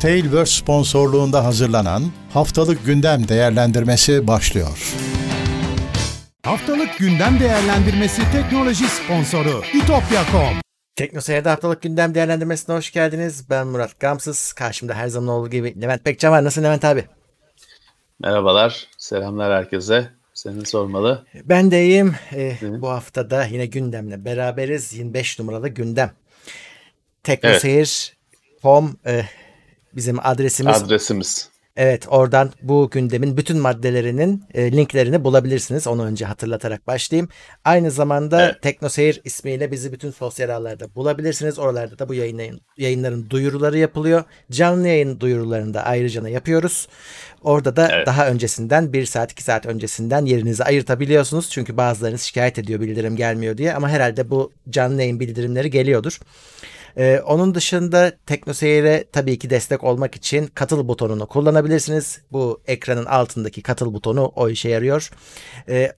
Tailverse sponsorluğunda hazırlanan Haftalık Gündem Değerlendirmesi başlıyor. Haftalık Gündem Değerlendirmesi teknoloji sponsoru itopya.com Teknoseyir'de haftalık gündem değerlendirmesine hoş geldiniz. Ben Murat Gamsız. Karşımda her zaman olduğu gibi Levent Bekcan var. Nasılsın Levent abi? Merhabalar, selamlar herkese. Seni sormalı. Ben de iyiyim. Ee, bu hafta da yine gündemle beraberiz. 25 numaralı gündem. Teknoseyir.com e, bizim adresimiz. Adresimiz. Evet oradan bu gündemin bütün maddelerinin e, linklerini bulabilirsiniz. Onu önce hatırlatarak başlayayım. Aynı zamanda Evet. Teknoseyir ismiyle bizi bütün sosyal ağlarda bulabilirsiniz. Oralarda da bu yayınların, yayınların duyuruları yapılıyor. Canlı yayın duyurularını da ayrıca yapıyoruz. Orada da Evet. daha öncesinden 1 saat 2 saat öncesinden yerinizi ayırtabiliyorsunuz. Çünkü bazılarınız şikayet ediyor bildirim gelmiyor diye. Ama herhalde bu canlı yayın bildirimleri geliyordur. Ee, onun dışında TeknoSeyir'e tabii ki destek olmak için katıl butonunu kullanabilirsiniz. Bu ekranın altındaki katıl butonu o işe yarıyor. Ee,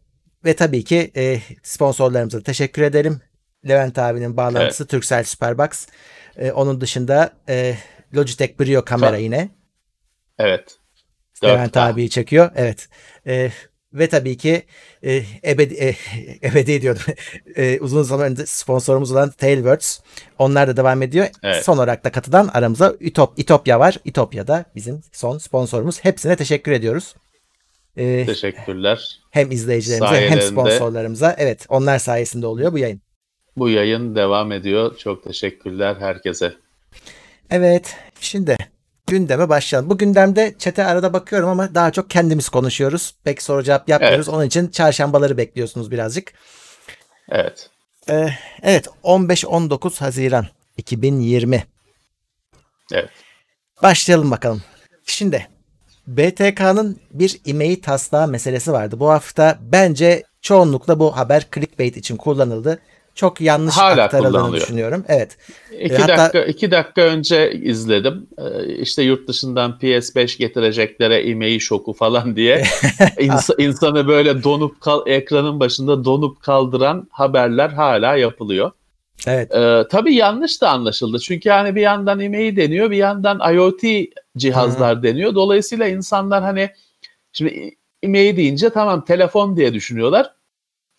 ve tabii ki e, sponsorlarımıza teşekkür edelim. Levent abinin bağlantısı Turkcell Superbox. Ee, onun dışında e, Logitech Brio kamera Fa- yine. Evet. Levent 4K. abiyi çekiyor. Evet. Ee, ve tabii ki e, ebedi, e, ebedi diyordum. E, uzun zaman sponsorumuz olan Tailwords. Onlar da devam ediyor. Evet. Son olarak da katılan aramıza Ütop, İtopya var. İtopya da bizim son sponsorumuz. Hepsine teşekkür ediyoruz. Ee, Teşekkürler. hem izleyicilerimize hem Sayelerinde- sponsorlarımıza. Evet onlar sayesinde oluyor bu yayın. Bu yayın devam ediyor. Çok teşekkürler herkese. Evet şimdi gündeme başlayalım. Bu gündemde çete arada bakıyorum ama daha çok kendimiz konuşuyoruz. Pek soru cevap yapmıyoruz. Onun için çarşambaları bekliyorsunuz birazcık. Evet. Ee, evet 15-19 Haziran 2020. Evet. Başlayalım bakalım. Şimdi BTK'nın bir e-mail taslağı meselesi vardı. Bu hafta bence çoğunlukla bu haber clickbait için kullanıldı. Çok yanlış Hala aktarıldığını düşünüyorum. Evet. İki E, hatta- dakika iki dakika önce izledim. Ee, işte yurt dışından PS5 getirecekleri e-mail şoku falan diye ins- insanı böyle donup kal ekranın başında donup kaldıran haberler hala yapılıyor. Evet. Ee, tabii yanlış da anlaşıldı. Çünkü yani bir yandan IMEI deniyor, bir yandan IoT cihazlar deniyor. Dolayısıyla insanlar hani şimdi IMEI deyince tamam telefon diye düşünüyorlar.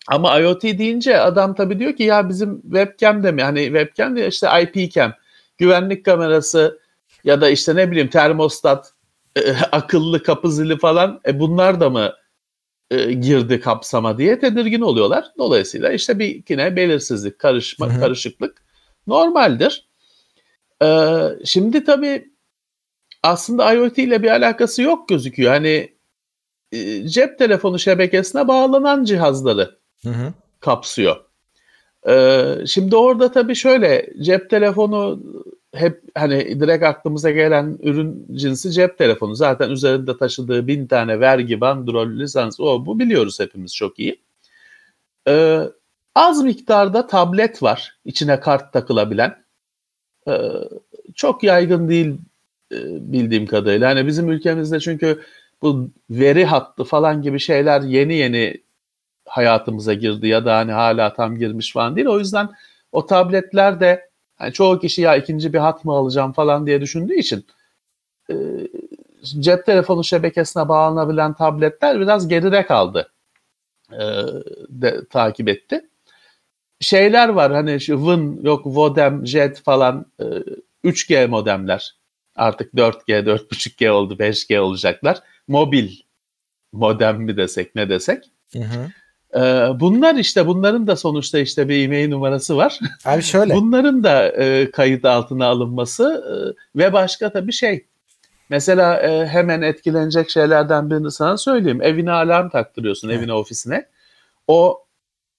Ama IoT deyince adam tabii diyor ki ya bizim webcam de mi? Hani webcam de işte IP cam, güvenlik kamerası ya da işte ne bileyim termostat, e, akıllı kapı zili falan e, bunlar da mı e, girdi kapsama diye tedirgin oluyorlar. Dolayısıyla işte bir yine belirsizlik, karışma, Hı hı. karışıklık normaldir. Ee, şimdi tabii aslında IoT ile bir alakası yok gözüküyor. Hani e, cep telefonu şebekesine bağlanan cihazları Hı hı. kapsıyor. Ee, şimdi orada tabii şöyle cep telefonu hep hani direkt aklımıza gelen ürün cinsi cep telefonu. Zaten üzerinde taşıdığı bin tane vergi, bandrol, lisans o bu biliyoruz hepimiz çok iyi. Ee, az miktarda tablet var içine kart takılabilen. Ee, çok yaygın değil e, bildiğim kadarıyla. Hani bizim ülkemizde çünkü bu veri hattı falan gibi şeyler yeni yeni hayatımıza girdi ya da hani hala tam girmiş falan değil. O yüzden o tabletler de hani çoğu kişi ya ikinci bir hat mı alacağım falan diye düşündüğü için e, cep telefonu şebekesine bağlanabilen tabletler biraz geride kaldı. E, de, takip etti. Şeyler var hani şu Win yok Vodem, Jet falan e, 3G modemler. Artık 4G, 4.5G oldu, 5G olacaklar. Mobil modem mi desek ne desek. Hı hı. Ee, bunlar işte bunların da sonuçta işte bir e-mail numarası var. Abi şöyle. Bunların da e, kayıt altına alınması e, ve başka tabii şey. Mesela e, hemen etkilenecek şeylerden birini sana söyleyeyim. Evine alarm taktırıyorsun Evet. evine ofisine. O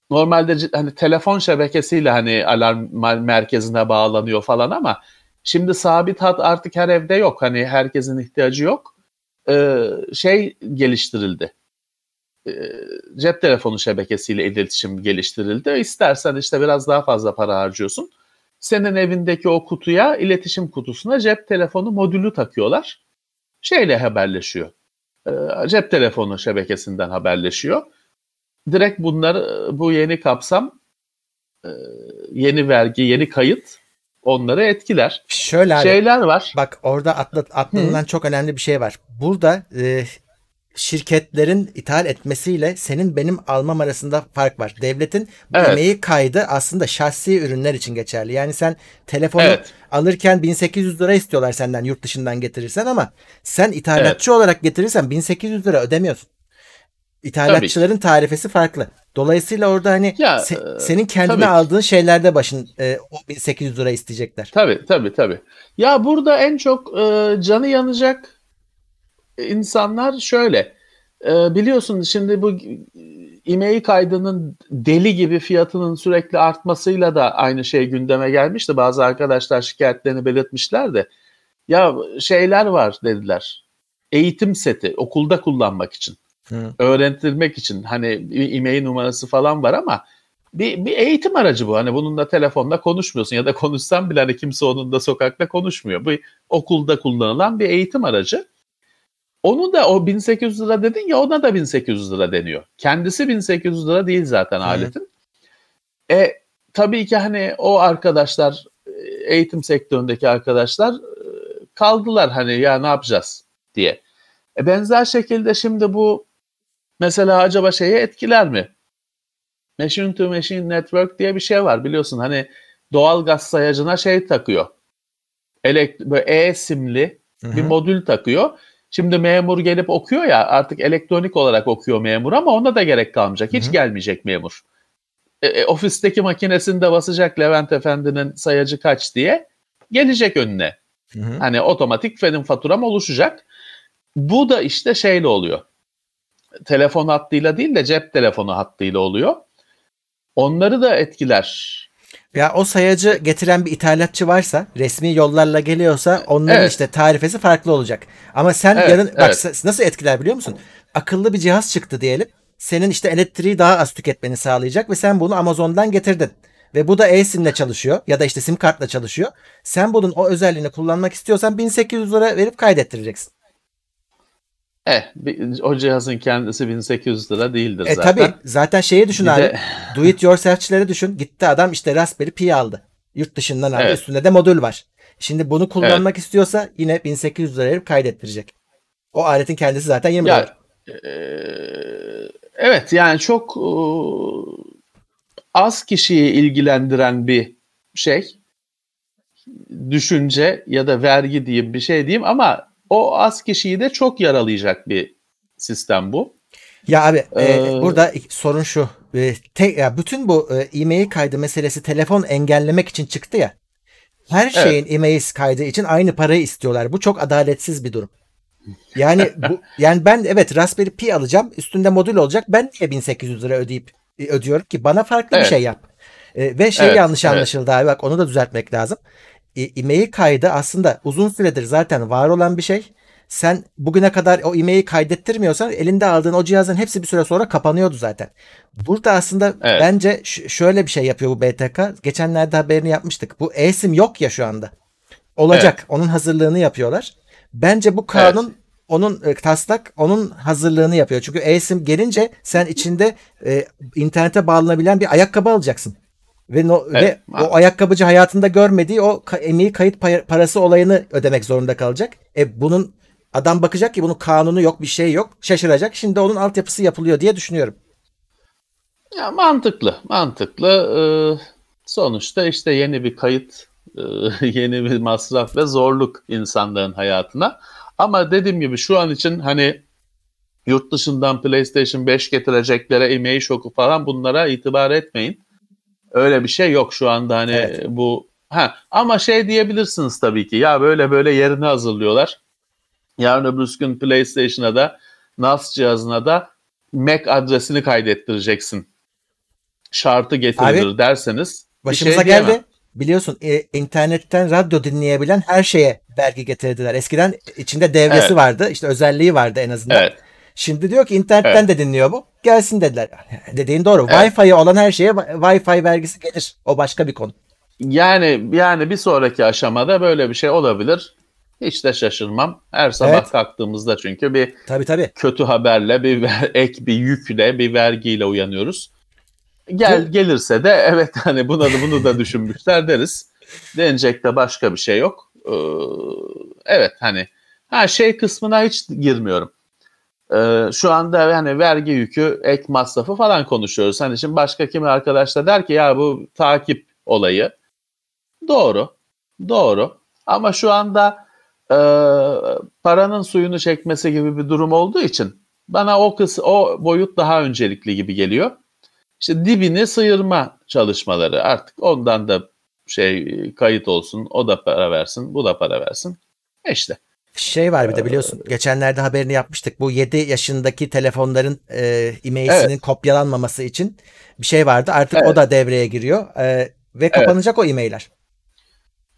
normalde hani telefon şebekesiyle hani alarm merkezine bağlanıyor falan ama şimdi sabit hat artık her evde yok. Hani herkesin ihtiyacı yok. Ee, şey geliştirildi cep telefonu şebekesiyle iletişim geliştirildi. İstersen işte biraz daha fazla para harcıyorsun. Senin evindeki o kutuya, iletişim kutusuna cep telefonu modülü takıyorlar. Şeyle haberleşiyor. E, cep telefonu şebekesinden haberleşiyor. Direkt bunlar bu yeni kapsam, e, yeni vergi, yeni kayıt onları etkiler. Şöyle abi. Şeyler var. Bak orada atla, atlanılan çok önemli bir şey var. Burada e, şirketlerin ithal etmesiyle senin benim almam arasında fark var. Devletin Evet. emeği kaydı aslında şahsi ürünler için geçerli. Yani sen telefonu Evet. alırken 1800 lira istiyorlar senden yurt dışından getirirsen ama sen ithalatçı olarak getirirsen 1800 lira ödemiyorsun. İthalatçıların tarifesi farklı. Dolayısıyla orada hani Ya, se- e, senin kendine tabii. aldığın şeylerde başın e, o 1800 lira isteyecekler. Tabii tabii tabii. Ya burada en çok e, canı yanacak insanlar şöyle. E, biliyorsun şimdi bu e-mail kaydının deli gibi fiyatının sürekli artmasıyla da aynı şey gündeme gelmişti. Bazı arkadaşlar şikayetlerini belirtmişler de. Ya şeyler var dediler. Eğitim seti okulda kullanmak için. Hı. Öğretilmek için. Hani e-mail numarası falan var ama bir, bir eğitim aracı bu. Hani bununla telefonda konuşmuyorsun ya da konuşsan bile hani kimse onunla sokakta konuşmuyor. Bu okulda kullanılan bir eğitim aracı. Onu da o 1800 lira dedin ya ona da 1800 lira deniyor. Kendisi 1800 lira değil zaten aletin. E tabii ki hani o arkadaşlar e, eğitim sektöründeki arkadaşlar e, kaldılar hani ya ne yapacağız diye. E benzer şekilde şimdi bu mesela acaba şeye etkiler mi? Machine to Machine Network diye bir şey var biliyorsun hani doğal gaz sayacına şey takıyor. Elekt böyle e-simli Hı bir modül takıyor. Şimdi memur gelip okuyor ya artık elektronik olarak okuyor memur ama ona da gerek kalmayacak. Hiç Hı hı. gelmeyecek memur. E, e, ofisteki makinesinde basacak Levent Efendi'nin sayacı kaç diye gelecek önüne. Hı hı. Hani otomatik benim faturam oluşacak. Bu da işte şeyle oluyor. Telefon hattıyla değil de cep telefonu hattıyla oluyor. Onları da etkiler. Ya o sayacı getiren bir ithalatçı varsa, resmi yollarla geliyorsa onların Evet. işte tarifesi farklı olacak. Ama sen Evet, yarın bak evet. nasıl etkiler biliyor musun? Akıllı bir cihaz çıktı diyelim. Senin işte elektriği daha az tüketmeni sağlayacak ve sen bunu Amazon'dan getirdin. Ve bu da e-simle çalışıyor ya da işte sim kartla çalışıyor. Sen bunun o özelliğini kullanmak istiyorsan 1800 lira verip kaydettireceksin. Eh, o cihazın kendisi 1800 lira değildir E zaten. tabi zaten şeyi düşün Bir abi. de- Do it yourself'çileri düşün. Gitti adam işte Raspberry Pi aldı. Yurt dışından aldı. Evet. Üstünde de modül var. Şimdi bunu kullanmak istiyorsa yine 1800 lira verip kaydettirecek. O aletin kendisi zaten 20 Ya, dolar. Eee, evet yani çok eee, az kişiyi ilgilendiren bir şey. Düşünce ya da vergi diyeyim bir şey diyeyim ama o az kişiyi de çok yaralayacak bir sistem bu. Ya abi e, Ee, burada sorun şu. E, te- ya bütün bu e, e-mail kaydı meselesi telefon engellemek için çıktı ya. Her şeyin e-mail kaydı için aynı parayı istiyorlar. Bu çok adaletsiz bir durum. Yani bu yani ben evet Raspberry Pi alacağım. Üstünde modül olacak. Ben niye 1800 lira ödeyip e, ödüyorum ki? Bana farklı bir Evet. şey yap. E, ve şey Evet, yanlış evet. anlaşıldı abi. Bak onu da düzeltmek lazım. E, e-mail kaydı aslında uzun süredir zaten var olan bir şey. Sen bugüne kadar o e-maili kaydettirmiyorsan elinde aldığın o cihazın hepsi bir süre sonra kapanıyordu zaten. Burada aslında Evet. bence şöyle bir şey yapıyor bu BTK. Geçenlerde haberini yapmıştık. Bu e-sim yok ya şu anda. Olacak. Onun hazırlığını yapıyorlar. Bence bu kanun onun e, taslak onun hazırlığını yapıyor. Çünkü e-sim gelince sen içinde e, internete bağlanabilen bir ayakkabı alacaksın. Ve, no, Evet. ve o ayakkabıcı hayatında görmediği o ka- emeği kayıt pay- parası olayını ödemek zorunda kalacak. E bunun adam bakacak ki bunun kanunu yok bir şey yok şaşıracak. Şimdi onun altyapısı yapılıyor diye düşünüyorum. Ya mantıklı, mantıklı. Ee, sonuçta işte yeni bir kayıt, e, yeni bir masraf ve zorluk insanların hayatına. Ama dediğim gibi şu an için hani yurt dışından PlayStation 5 getireceklere e-mail şoku falan bunlara itibar etmeyin. Öyle bir şey yok şu anda hani Evet. bu. Ha ama şey diyebilirsiniz tabii ki ya böyle böyle yerini hazırlıyorlar. Yarın öbür gün PlayStation'a da NAS cihazına da MAC adresini kaydettireceksin. Şartı getirilir Abi, derseniz bir Başımıza şey diyemem. geldi. Biliyorsun e, internetten radyo dinleyebilen her şeye vergi getirdiler. Eskiden içinde devresi Evet. vardı. işte özelliği vardı en azından. Evet. Şimdi diyor ki internetten de dinliyor bu. Gelsin dediler. Dediğin doğru. Evet. Wi-Fi olan her şeye Wi-Fi vergisi gelir. O başka bir konu. Yani yani bir sonraki aşamada böyle bir şey olabilir. Hiç de şaşırmam. Her sabah Evet. kalktığımızda çünkü bir Tabii tabii. kötü haberle, bir ek bir yükle, bir vergiyle uyanıyoruz. Gel gelirse de evet hani buna da bunu da düşünmüşler deriz. Denecek de başka bir şey yok. Ee, evet hani her şey kısmına hiç girmiyorum. Ee, şu anda yani vergi yükü, ek masrafı falan konuşuyoruz. Hani şimdi başka kimi arkadaş da der ki ya bu takip olayı. Doğru. Doğru. Ama şu anda e, paranın suyunu çekmesi gibi bir durum olduğu için bana o kıs o boyut daha öncelikli gibi geliyor. İşte dibini sıyırma çalışmaları artık ondan da şey kayıt olsun, o da para versin, bu da para versin. E işte. Şey var bir de biliyorsun geçenlerde haberini yapmıştık. Bu 7 yaşındaki telefonların e, e-mail'sinin Evet. kopyalanmaması için bir şey vardı. Artık o Evet. da devreye giriyor e, ve kapanacak o e-mailler.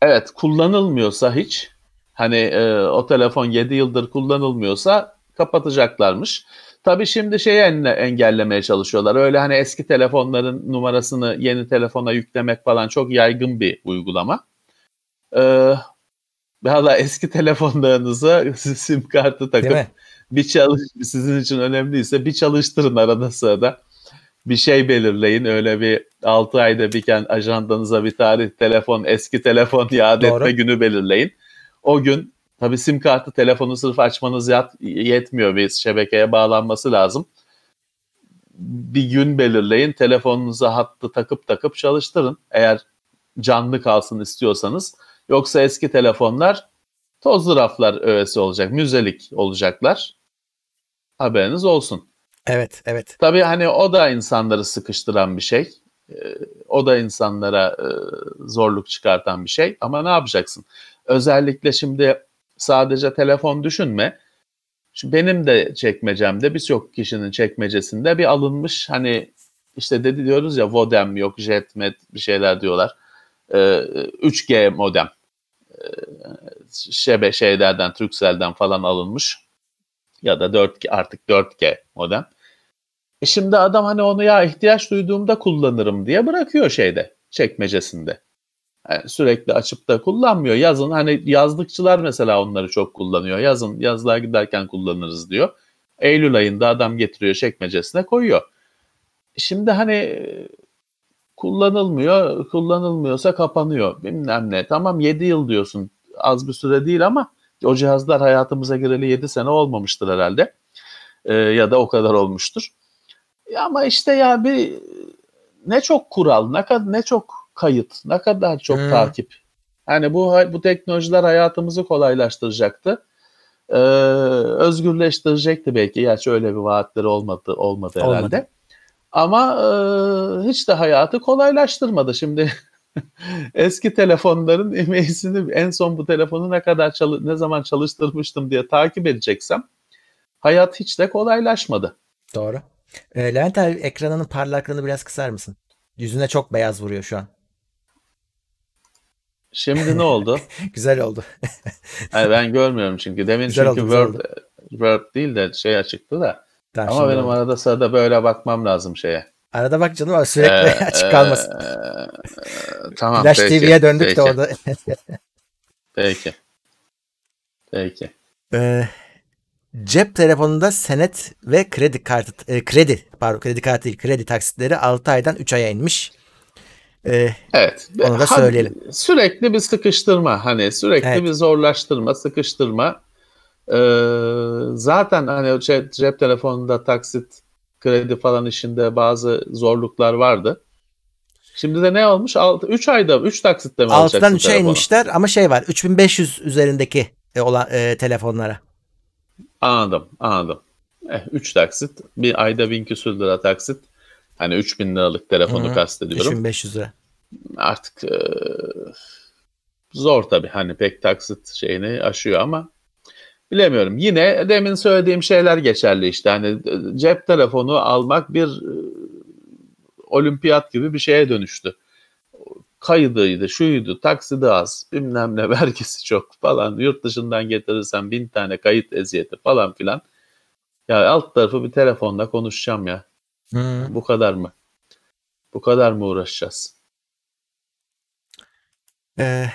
Evet kullanılmıyorsa hiç hani e, o telefon 7 yıldır kullanılmıyorsa kapatacaklarmış. Tabii şimdi şeyi engellemeye çalışıyorlar. Öyle hani eski telefonların numarasını yeni telefona yüklemek falan çok yaygın bir uygulama. Ee, Valla eski telefonlarınıza sim kartı takıp bir çalış sizin için önemliyse bir çalıştırın arada sırada. Bir şey belirleyin öyle bir 6 ayda birken ajandanıza bir tarih telefon eski telefon iade Doğru. etme günü belirleyin. O gün tabii sim kartı telefonu sırf açmanız yat, yetmiyor bir şebekeye bağlanması lazım. Bir gün belirleyin telefonunuza hattı takıp takıp çalıştırın eğer canlı kalsın istiyorsanız. Yoksa eski telefonlar tozlu raflar öğesi olacak, müzelik olacaklar. Haberiniz olsun. Evet, evet. Tabii hani o da insanları sıkıştıran bir şey. Ee, O da insanlara e, zorluk çıkartan bir şey. Ama ne yapacaksın? Özellikle şimdi sadece telefon düşünme. Şimdi benim de çekmecemde birçok kişinin çekmecesinde bir alınmış hani işte dedi diyoruz ya modem yok jetmet bir şeyler diyorlar. Ee, 3G modem. Ee, şebe şeylerden Turkcell'den falan alınmış ya da 4G artık 4G modem. E şimdi adam hani onu ya ihtiyaç duyduğumda kullanırım diye bırakıyor şeyde çekmecesinde. Yani sürekli açıp da kullanmıyor. Yazın hani yazlıkçılar mesela onları çok kullanıyor. Yazın yazlığa giderken kullanırız diyor. Eylül ayında adam getiriyor çekmecesine koyuyor. E Şimdi hani kullanılmıyor, kullanılmıyorsa kapanıyor. Bilmem ne. Tamam 7 yıl diyorsun. Az bir süre değil ama o cihazlar hayatımıza gireli 7 sene olmamıştır herhalde. Ee, ya da o kadar olmuştur. Ya ama işte ya bir ne çok kural, ne kadar ne çok kayıt, ne kadar çok Hmm. takip. Yani bu bu teknolojiler hayatımızı kolaylaştıracaktı. Ee, özgürleştirecekti belki. Gerçi öyle bir vaatleri olmadı olmadı herhalde. Olmadı. Ama e, hiç de hayatı kolaylaştırmadı. Şimdi eski telefonların e-mail'sini en son bu telefonu ne kadar çalı- ne zaman çalıştırmıştım diye takip edeceksem hayat hiç de kolaylaşmadı. Doğru. E, Levent abi ekranının parlaklığını biraz kısar mısın? Yüzüne çok beyaz vuruyor şu an. Şimdi ne oldu? Güzel oldu. Yani ben görmüyorum çünkü. Demin Güzel çünkü oldu, Word, oldu. Word değil de şey açıktı da. Tamam, Ama benim oldu. arada sırada böyle bakmam lazım şeye. Arada bak canım sürekli Ee, açık kalmasın. ee, tamam. Flash peki, TV'ye döndük peki, de orada. Peki. Peki. Ee, cep telefonunda senet ve kredi kartı e, kredi pardon kredi kartı değil kredi taksitleri 6 aydan 3 aya inmiş. Ee, Evet. Onu da söyleyelim. Sürekli bir sıkıştırma hani sürekli Evet. bir zorlaştırma, sıkıştırma. Ee, zaten hani cep, cep telefonunda taksit, kredi falan işinde bazı zorluklar vardı. Şimdi de ne olmuş? 3 ayda 3 taksitte mi 6'dan alacaksın 3'e telefonu? inmişler ama şey var 3500 üzerindeki e, olan e, telefonlara. Anladım, anladım. 3 taksit, bir ayda bin küsür lira taksit. Hani 3000 liralık telefonu Hı hı. kastediyorum. 3500 lira. artık e, zor tabii hani pek taksit şeyini aşıyor ama bilemiyorum. Yine demin söylediğim şeyler geçerli işte hani e, cep telefonu almak bir e, olimpiyat gibi bir şeye dönüştü. Kaydıydı, şuydu, taksidi az, bilmem ne vergisi çok falan. Yurt dışından getirirsen bin tane kayıt eziyeti falan filan. Ya alt tarafı bir telefonla konuşacağım ya. Hı. Bu kadar mı? Bu kadar mı uğraşacağız? Ee,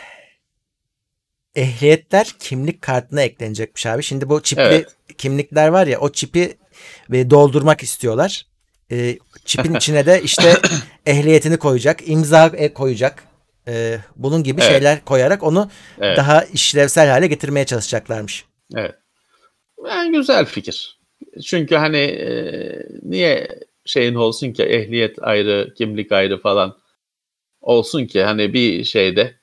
ehliyetler kimlik kartına eklenecekmiş abi. Şimdi bu çipli Evet. kimlikler var ya o çipi ve doldurmak istiyorlar. Ee, çipin içine de işte ehliyetini koyacak, imza e, koyacak. e, bunun gibi Evet. şeyler koyarak onu Evet. daha işlevsel hale getirmeye çalışacaklarmış. Evet. Yani güzel fikir. Çünkü hani e, niye şeyin olsun ki ehliyet ayrı, kimlik ayrı falan olsun ki hani bir şeyde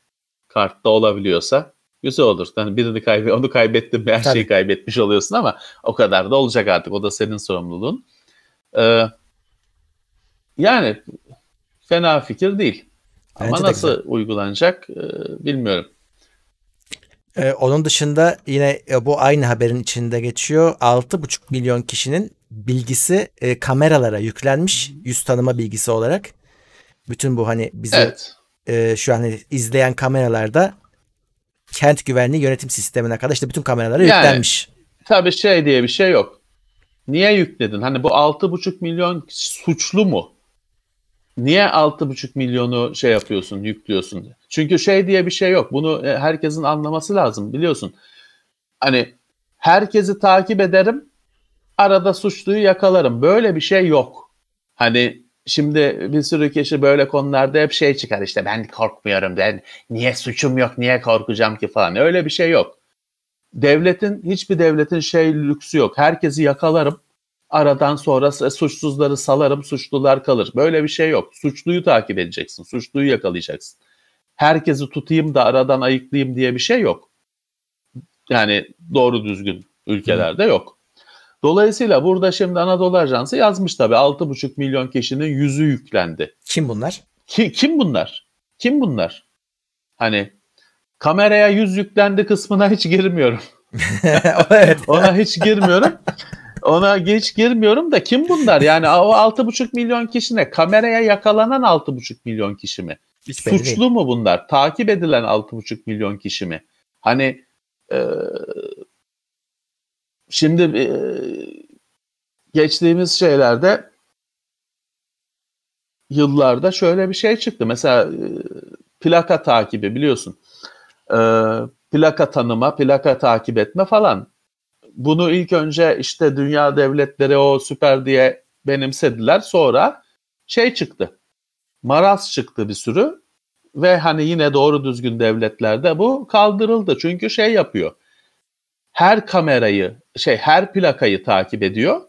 kartta olabiliyorsa güzel olur. Hani birini kaybe onu kaybettin her Tabii. şeyi kaybetmiş oluyorsun ama o kadar da olacak artık. O da senin sorumluluğun. Ee, yani fena fikir değil. Ama de nasıl güzel. uygulanacak e, bilmiyorum. Ee, onun dışında yine e, bu aynı haberin içinde geçiyor. 6,5 milyon kişinin bilgisi e, kameralara yüklenmiş yüz tanıma bilgisi olarak. Bütün bu hani bizi Evet. e, şu an hani izleyen kameralarda kent güvenliği yönetim sistemine kadar işte bütün kameralara Yani- yüklenmiş. Tabii şey diye bir şey yok. Niye yükledin? Hani bu 6,5 milyon suçlu mu? Niye 6,5 milyonu şey yapıyorsun, yüklüyorsun? Çünkü şey diye bir şey yok. Bunu e, herkesin anlaması lazım biliyorsun. Hani herkesi takip ederim, arada suçluyu yakalarım. Böyle bir şey yok. Hani şimdi bir sürü kişi böyle konularda hep şey çıkar işte ben korkmuyorum, ben niye suçum yok, niye korkacağım ki falan. Öyle bir şey yok devletin hiçbir devletin şey lüksü yok. Herkesi yakalarım. Aradan sonra suçsuzları salarım, suçlular kalır. Böyle bir şey yok. Suçluyu takip edeceksin, suçluyu yakalayacaksın. Herkesi tutayım da aradan ayıklayayım diye bir şey yok. Yani doğru düzgün ülkelerde yok. Dolayısıyla burada şimdi Anadolu Ajansı yazmış tabii 6,5 milyon kişinin yüzü yüklendi. Kim bunlar? Ki, kim bunlar? Kim bunlar? Hani kameraya yüz yüklendi kısmına hiç girmiyorum. evet. Ona hiç girmiyorum. Ona hiç girmiyorum da kim bunlar? Yani o 6,5 milyon kişi ne? Kameraya yakalanan 6,5 milyon kişi mi? Hiç. Suçlu mu bunlar? Takip edilen 6,5 milyon kişi mi? Hani e, şimdi e, geçtiğimiz şeylerde yıllarda şöyle bir şey çıktı. Mesela e, plaka takibi biliyorsun. E, plaka tanıma, plaka takip etme falan. Bunu ilk önce işte dünya devletleri o süper diye benimsediler. Sonra şey çıktı. Maraz çıktı bir sürü ve hani yine doğru düzgün devletlerde bu kaldırıldı. Çünkü şey yapıyor. Her kamerayı, şey her plakayı takip ediyor.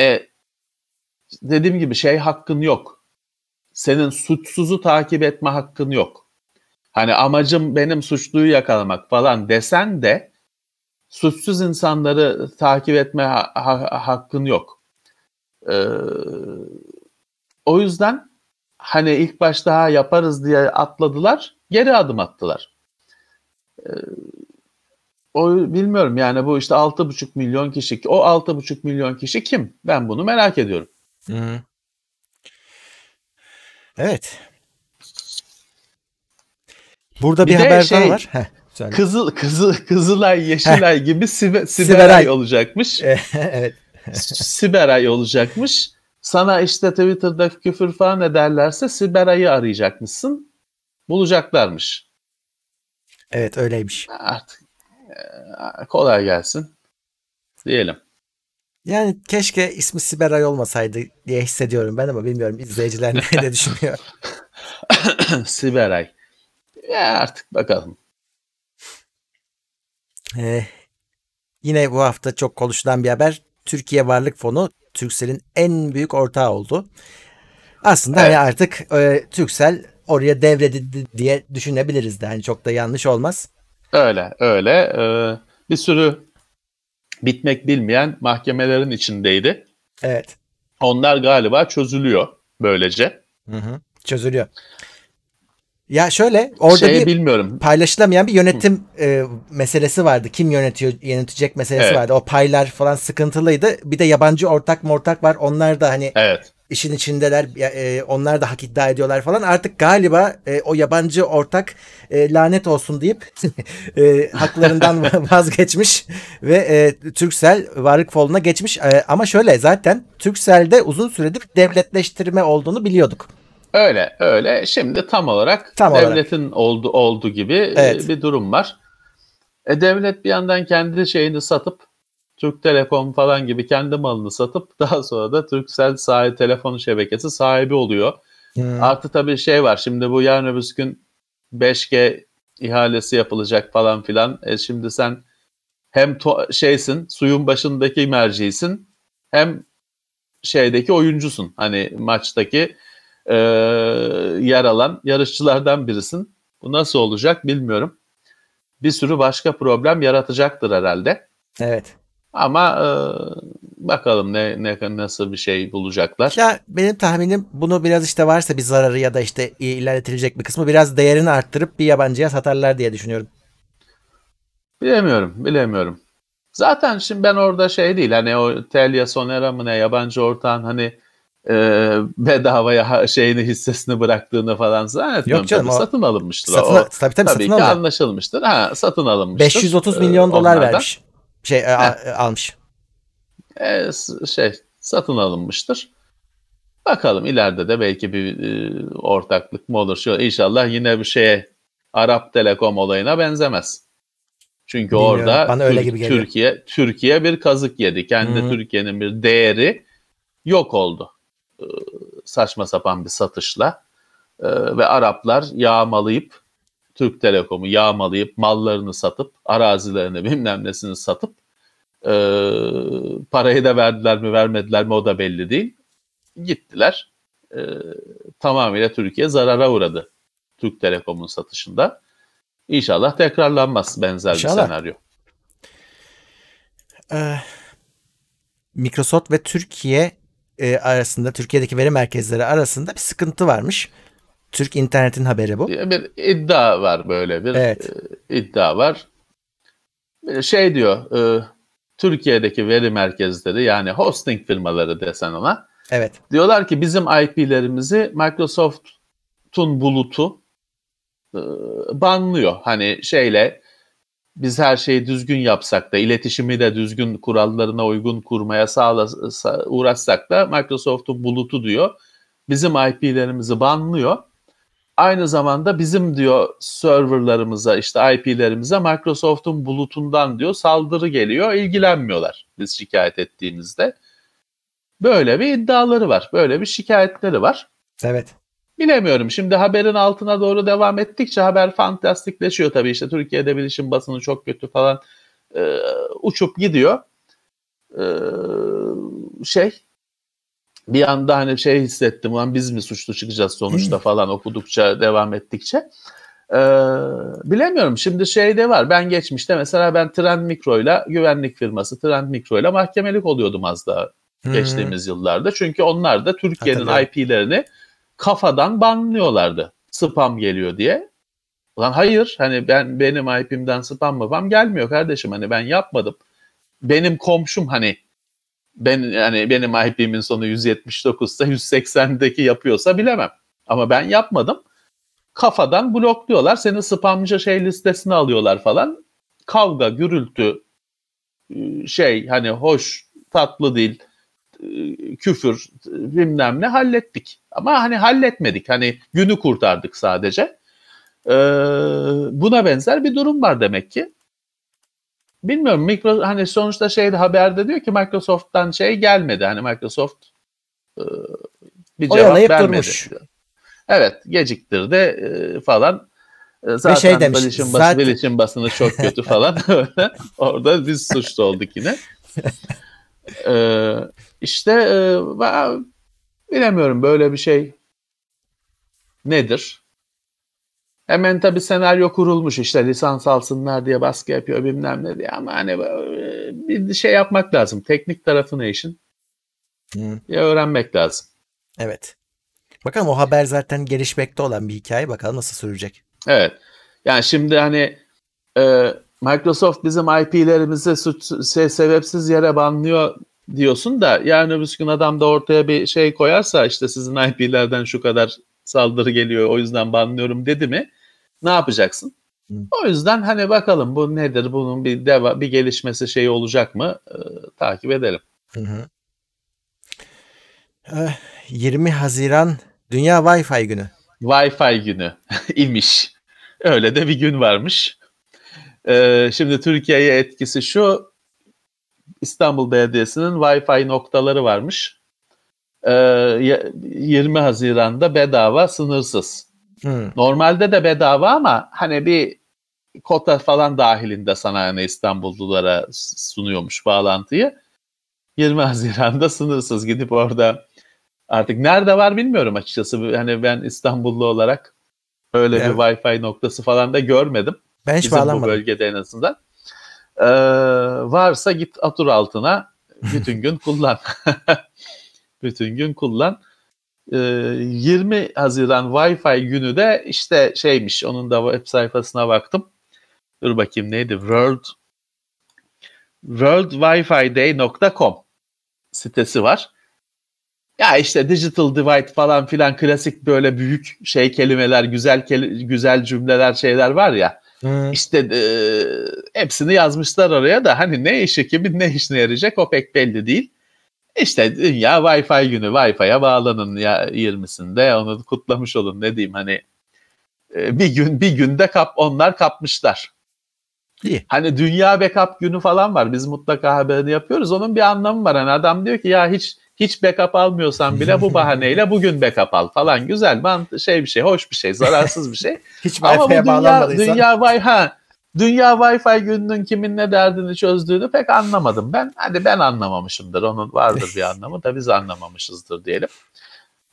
E, dediğim gibi şey hakkın yok. Senin suçsuzu takip etme hakkın yok. Hani amacım benim suçluyu yakalamak falan desen de suçsuz insanları takip etme ha- ha- hakkın yok. Ee, o yüzden hani ilk başta yaparız diye atladılar, geri adım attılar. Ee, o bilmiyorum yani bu işte 6,5 milyon kişi. O 6,5 milyon kişi kim? Ben bunu merak ediyorum. Hı. Evet. Burada bir, Bir haber şey- daha var. Heh, söyle. Kızıl Kızıl Kızılay, Yeşilay gibi Sibe- Siberay. Siberay olacakmış. evet. Siberay olacakmış. Sana işte Twitter'da küfür falan ederlerse Siberay'ı arayacakmışsın. Bulacaklarmış. Evet öyleymiş. Artık kolay gelsin diyelim. Yani keşke ismi Siberay olmasaydı diye hissediyorum ben ama bilmiyorum izleyiciler ne düşünüyor. Siberay. Ya artık bakalım. Ee, yine bu hafta çok konuşulan bir haber. Türkiye Varlık Fonu Turkcell'in en büyük ortağı oldu. Aslında hani Evet. artık e, Turkcell oraya devredildi diye düşünebiliriz de. Hani çok da yanlış olmaz. Öyle öyle. Ee, bir sürü bitmek bilmeyen mahkemelerin içindeydi. Evet. Onlar galiba çözülüyor böylece. Hı hı. Çözülüyor. Ya şöyle orada şey bir bilmiyorum. paylaşılamayan bir yönetim e, meselesi vardı. Kim yönetiyor, yönetecek meselesi Evet. vardı. O paylar falan sıkıntılıydı. Bir de yabancı ortak mortak var. Onlar da hani Evet. İşin içindeler. E, onlar da hak iddia ediyorlar falan. Artık galiba e, o yabancı ortak e, lanet olsun deyip e, haklarından vazgeçmiş ve e, Turkcell varlık fonuna geçmiş. E, ama şöyle zaten Turkcell'de uzun süredir devletleştirme olduğunu biliyorduk. Öyle öyle. Şimdi tam olarak Tam olarak. devletin oldu oldu gibi e, Evet. bir durum var. E, devlet bir yandan kendi şeyini satıp Türk Telekom falan gibi kendi malını satıp daha sonra da Turkcell sahibi telefon şebekesi sahibi oluyor. Hmm. Artı tabii şey var. Şimdi bu yarın öbür gün 5G ihalesi yapılacak falan filan. E şimdi sen hem şeysin, suyun başındaki mercisin hem şeydeki oyuncusun. Hani maçtaki e, yer alan yarışçılardan birisin. Bu nasıl olacak bilmiyorum. Bir sürü başka problem yaratacaktır herhalde. Evet. Ama e, bakalım ne, ne nasıl bir şey bulacaklar. Ya benim tahminim bunu biraz işte varsa bir zararı ya da işte ilerletilecek bir kısmı biraz değerini arttırıp bir yabancıya satarlar diye düşünüyorum. Bilemiyorum, bilemiyorum. Zaten şimdi ben orada şey değil hani o Telia Sonera mı ne yabancı ortağın hani e, bedavaya şeyini hissesini bıraktığını falan zannetmiyorum. Yok canım, Tabii o- satın alınmıştır. Satın, o, tabii tabii, tabii satın ki alıyor. anlaşılmıştır. Ha, satın alınmıştır. 530 e, milyon dolar onlardan. vermiş. Şey e, a- e, almış. E, şey satın alınmıştır. Bakalım ileride de belki bir e, ortaklık mı olur? Şu inşallah yine bir şeye Arap Telekom olayına benzemez. Çünkü Bilmiyorum, orada bana öyle Tür- gibi geliyor. Türkiye Türkiye bir kazık yedi. Kendi. Türkiye'nin bir değeri yok oldu. E, saçma sapan bir satışla E, ve Araplar yağmalayıp Türk Telekom'u yağmalayıp mallarını satıp arazilerini bilmem nesini satıp e, parayı da verdiler mi vermediler mi o da belli değil. Gittiler. E, tamamıyla Türkiye zarara uğradı Türk Telekom'un satışında. İnşallah tekrarlanmaz benzer İnşallah. bir senaryo. Ee, Microsoft ve Türkiye e, arasında Türkiye'deki veri merkezleri arasında bir sıkıntı varmış. Türk internetin haberi bu. bir iddia var böyle bir Evet. e, iddia var. Bir Şey diyor e, Türkiye'deki veri merkezleri yani hosting firmaları desen ona Evet. diyorlar ki bizim IP'lerimizi Microsoft'un bulutu e, banlıyor. Hani şeyle biz her şeyi düzgün yapsak da iletişimi de düzgün kurallarına uygun kurmaya sağla, sa- uğraşsak da Microsoft'un bulutu diyor. Bizim IP'lerimizi banlıyor. Aynı zamanda bizim diyor serverlarımıza işte IP'lerimize Microsoft'un bulutundan diyor saldırı geliyor. ilgilenmiyorlar biz şikayet ettiğimizde. Böyle bir iddiaları var. Böyle bir şikayetleri var. Evet. Bilemiyorum. Şimdi haberin altına doğru devam ettikçe haber fantastikleşiyor tabii. İşte Türkiye'de bilişim basını çok kötü falan e, uçup gidiyor. E, şey bir anda hani şey hissettim lan biz mi suçlu çıkacağız sonuçta falan okudukça devam ettikçe. E, bilemiyorum. Şimdi şey de var. Ben geçmişte mesela ben Trend Mikro'yla güvenlik firması Trend Mikro'yla mahkemelik oluyordum az daha Hmm. geçtiğimiz yıllarda. Çünkü onlar da Türkiye'nin. IP'lerini kafadan banlıyorlardı. Spam geliyor diye. Ulan hayır hani ben benim IP'mden spam mı gelmiyor kardeşim hani ben yapmadım. Benim komşum hani ben yani benim IP'min sonu 179 ise 180'deki yapıyorsa bilemem. Ama ben yapmadım. Kafadan blokluyorlar. Seni spamcı şey listesine alıyorlar falan. Kavga, gürültü, şey hani hoş, tatlı değil, küfür, bilmem ne hallettik. Ama hani halletmedik. Hani günü kurtardık sadece. Ee, buna benzer bir durum var demek ki. Bilmiyorum. Mikro hani sonuçta şeyde haberde diyor ki Microsoft'tan şey gelmedi. Hani Microsoft e, bir cevap vermedi. durmuş. Evet, geciktirdi e, falan. Zaten şey demiş, bilişim, bası, zaten- bilişim basını çok kötü falan. Orada biz suçlu olduk yine. Ee, işte e, bilemiyorum böyle bir şey nedir? Hemen tabii senaryo kurulmuş işte lisans alsınlar diye baskı yapıyor bilmem ne diye ama hani e, bir şey yapmak lazım. Teknik tarafı ne işin? Hı. Ya öğrenmek lazım. Evet. Bakalım o haber zaten gelişmekte olan bir hikaye. Bakalım nasıl sürecek. Evet. Yani şimdi hani e, Microsoft bizim IP'lerimizi suç, şey, sebepsiz yere banlıyor diyorsun da yani öbür gün adam da ortaya bir şey koyarsa işte sizin IP'lerden şu kadar saldırı geliyor o yüzden banlıyorum dedi mi ne yapacaksın? Hı. O yüzden hani bakalım bu nedir bunun bir deva, bir gelişmesi şeyi olacak mı E, takip edelim. Hı hı. Eh, 20 Haziran Dünya Wi-Fi günü. Wi-Fi günü imiş. Öyle de bir gün varmış. Ee, şimdi Türkiye'ye etkisi şu. İstanbul Belediyesi'nin Wi-Fi noktaları varmış. e, 20 Haziran'da bedava sınırsız. Hmm. Normalde de bedava ama hani bir kota falan dahilinde sana yani İstanbullulara sunuyormuş bağlantıyı. 20 Haziran'da sınırsız gidip orada artık nerede var bilmiyorum açıkçası. Hani ben İstanbullu olarak öyle Evet. bir Wi-Fi noktası falan da görmedim. Ben hiç Bizim bu bölgede en azından. Ee, varsa git atur altına bütün gün kullan. bütün gün kullan. Ee, 20 Haziran Wi-Fi günü de işte şeymiş onun da web sayfasına baktım. Dur bakayım neydi? World worldwifiday.com sitesi var. Ya işte digital divide falan filan klasik böyle büyük şey kelimeler, güzel keli- güzel cümleler şeyler var ya. Hmm. İşte e, hepsini yazmışlar oraya da hani ne işi kimin ne işine yarayacak o pek belli değil. İşte dünya Wi-Fi günü Wi-Fi'ye bağlanın ya 20'sinde onu kutlamış olun ne diyeyim hani e, bir gün bir günde kap onlar kapmışlar. İyi. Hani dünya backup günü falan var. Biz mutlaka haberini yapıyoruz. Onun bir anlamı var. Hani adam diyor ki ya hiç hiç backup almıyorsan bile bu bahaneyle bugün backup al falan. Güzel, mant şey bir şey, hoş bir şey, zararsız bir şey. Hiç Ama bu dünya, bağlanmadıysan. dünya, ha, dünya Wi-Fi gününün kimin ne derdini çözdüğünü pek anlamadım ben. Hadi ben anlamamışımdır. Onun vardır bir anlamı da biz anlamamışızdır diyelim.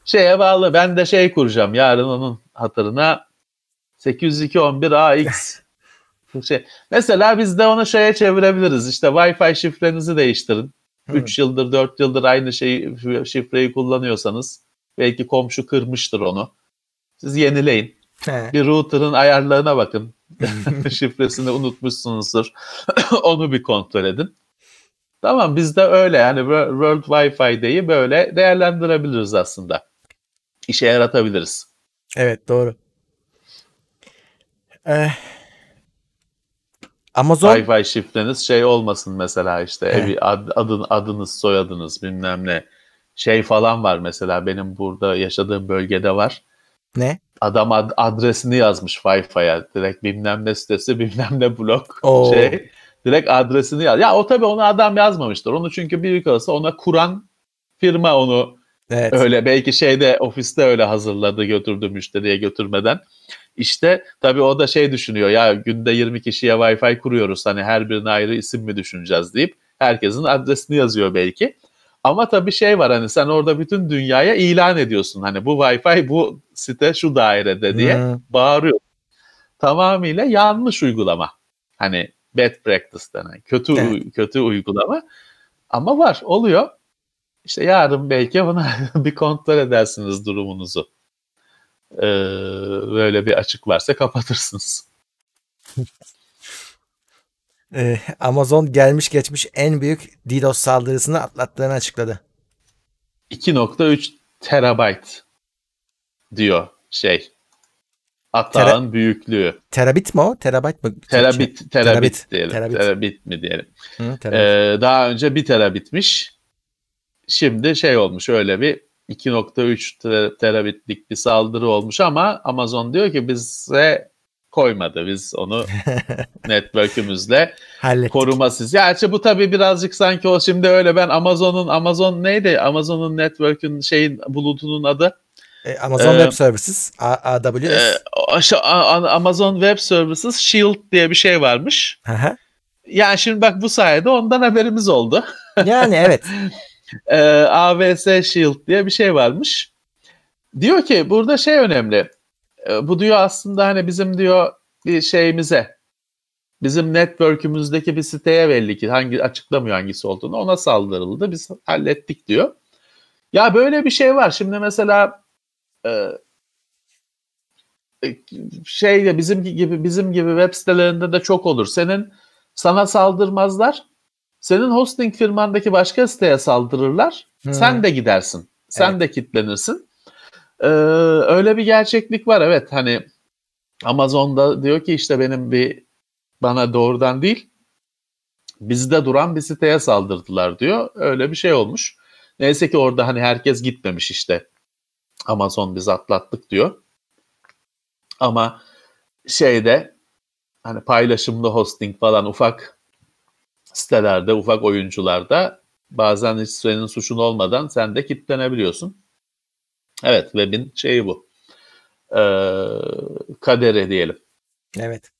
Şeye bağlı. Ben de şey kuracağım. Yarın onun hatırına 802.11ax şey. Mesela biz de onu şeye çevirebiliriz. İşte Wi-Fi şifrenizi değiştirin. Hı. 3 yıldır 4 yıldır aynı şeyi şifreyi kullanıyorsanız belki komşu kırmıştır onu. Siz yenileyin. He. Bir router'ın ayarlarına bakın. Şifresini unutmuşsunuzdur. Onu bir kontrol edin. Tamam biz de öyle yani World Wi-Fi Day'i böyle değerlendirebiliriz aslında. İşe yaratabiliriz. Evet doğru. Eh, Amazon Wi-Fi şifreniz şey olmasın mesela işte He. evi ad, adın, adınız soyadınız bilmem ne şey falan var mesela benim burada yaşadığım bölgede var. ne? Adam ad- adresini yazmış Wi-Fi'ye. Direkt bilmem ne sitesi bilmem ne blok Oo. şey. Direkt adresini yaz. Ya o tabii onu adam yazmamıştır. Onu çünkü büyük olsa ona kuran firma onu Evet. öyle belki şeyde ofiste öyle hazırladı götürdü müşteriye götürmeden. İşte tabii o da şey düşünüyor ya günde 20 kişiye Wi-Fi kuruyoruz hani her birine ayrı isim mi düşüneceğiz deyip herkesin adresini yazıyor belki. Ama tabii şey var hani sen orada bütün dünyaya ilan ediyorsun. Hani bu Wi-Fi bu site şu dairede diye Hmm. bağırıyor. Tamamıyla yanlış uygulama. Hani bad practice denen kötü Evet. kötü uygulama. Ama var oluyor. İşte yarın belki buna bir kontrol edersiniz durumunuzu. Ee, böyle bir açık varsa kapatırsınız. Eh, Amazon gelmiş geçmiş en büyük DDoS saldırısını atlattığını açıkladı. 2.3 terabayt diyor şey. Atağın büyüklüğü. Terabit mi o? Terabayt mı? Terabit, terabit, terabit, diyelim. terabit. Terabit mi diyelim. Hı, terabit. Ee, daha önce 1 terabitmiş. Şimdi şey olmuş öyle bir 2.3 te- terabitlik bir saldırı olmuş ama Amazon diyor ki bize koymadı. Biz onu network'ümüzle korumasız. Gerçi bu tabii birazcık sanki o şimdi öyle ben Amazon'un Amazon neydi? Amazon'un network'ün şeyin bulutunun adı. Eh, Amazon Ee, Web Services AWS. A- Amazon Web Services Shield diye bir şey varmış. Hı. Yani şimdi bak bu sayede ondan haberimiz oldu. yani evet. Ee, AWS Shield diye bir şey varmış. Diyor ki burada şey önemli. Ee, bu diyor aslında hani bizim diyor bir şeyimize bizim network'ümüzdeki bir siteye belli ki hangi açıklamıyor hangisi olduğunu ona saldırıldı. Biz hallettik diyor. Ya böyle bir şey var. Şimdi mesela e, e, şey de bizim gibi bizim gibi web sitelerinde de çok olur. Senin sana saldırmazlar. Senin hosting firmandaki başka siteye saldırırlar. Hmm. Sen de gidersin. Sen Evet. de kitlenirsin. Ee, öyle bir gerçeklik var evet hani Amazon'da diyor ki işte benim bir bana doğrudan değil bizde duran bir siteye saldırdılar diyor. Öyle bir şey olmuş. Neyse ki orada hani herkes gitmemiş işte. Amazon biz atlattık diyor. Ama şeyde hani paylaşımlı hosting falan ufak sitelerde, ufak oyuncularda Bazen hiç senin suçun olmadan sen de kilitlenebiliyorsun. Evet webin şeyi bu. Ee, kaderi diyelim. Evet.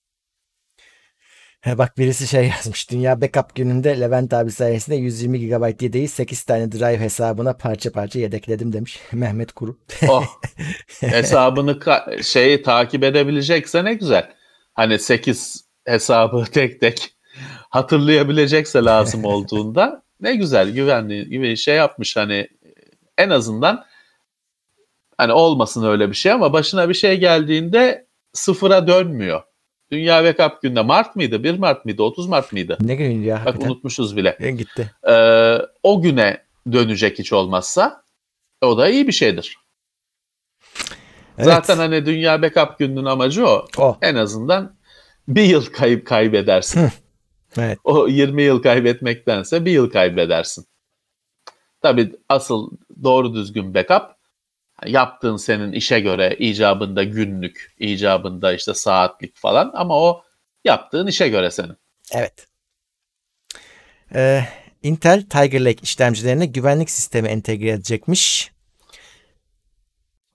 He bak birisi şey yazmış. Dünya backup gününde Levent abi sayesinde 120 GB yedeği 8 tane drive hesabına parça parça yedekledim demiş. Mehmet Kuru. Oh, hesabını şeyi takip edebilecekse ne güzel. Hani 8 hesabı tek tek hatırlayabilecekse lazım olduğunda ne güzel güvenli gibi şey yapmış hani en azından hani olmasın öyle bir şey ama başına bir şey geldiğinde sıfıra dönmüyor. Dünya Backup günde Mart mıydı? 1 Mart mıydı? 30 Mart mıydı? ne günüydü ya? Bak hakikaten? unutmuşuz bile. E, gitti. Ee, o güne dönecek hiç olmazsa o da iyi bir şeydir. Evet. Zaten hani Dünya Backup gününün amacı o. O. En azından bir yıl kayıp kaybedersin. Evet. o 20 yıl kaybetmektense bir yıl kaybedersin. Tabii asıl doğru düzgün backup yaptığın senin işe göre icabında günlük, icabında işte saatlik falan ama o yaptığın işe göre senin. Evet. Ee, Intel Tiger Lake işlemcilerine güvenlik sistemi entegre edecekmiş.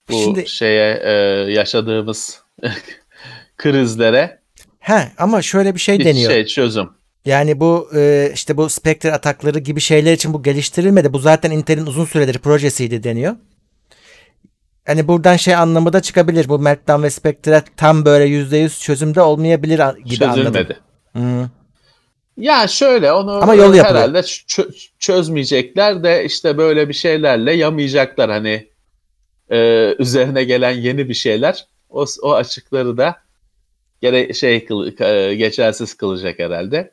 Bu Şimdi şeye e, yaşadığımız krizlere he ama şöyle bir şey bir deniyor. şey çözüm. Yani bu e, işte bu Spectre atakları gibi şeyler için bu geliştirilmedi. Bu zaten Intel'in uzun süredir projesiydi deniyor. Hani buradan şey anlamı da çıkabilir. Bu Meltdown ve Spectre tam böyle %100 çözümde olmayabilir a- gibi anladım. Çözülmedi. Hı. Ya şöyle onu Ama yol yapılıyor. herhalde çö- çözmeyecekler de işte böyle bir şeylerle yamayacaklar hani e, üzerine gelen yeni bir şeyler o, o açıkları da gere şey kıl, e, geçersiz kılacak herhalde.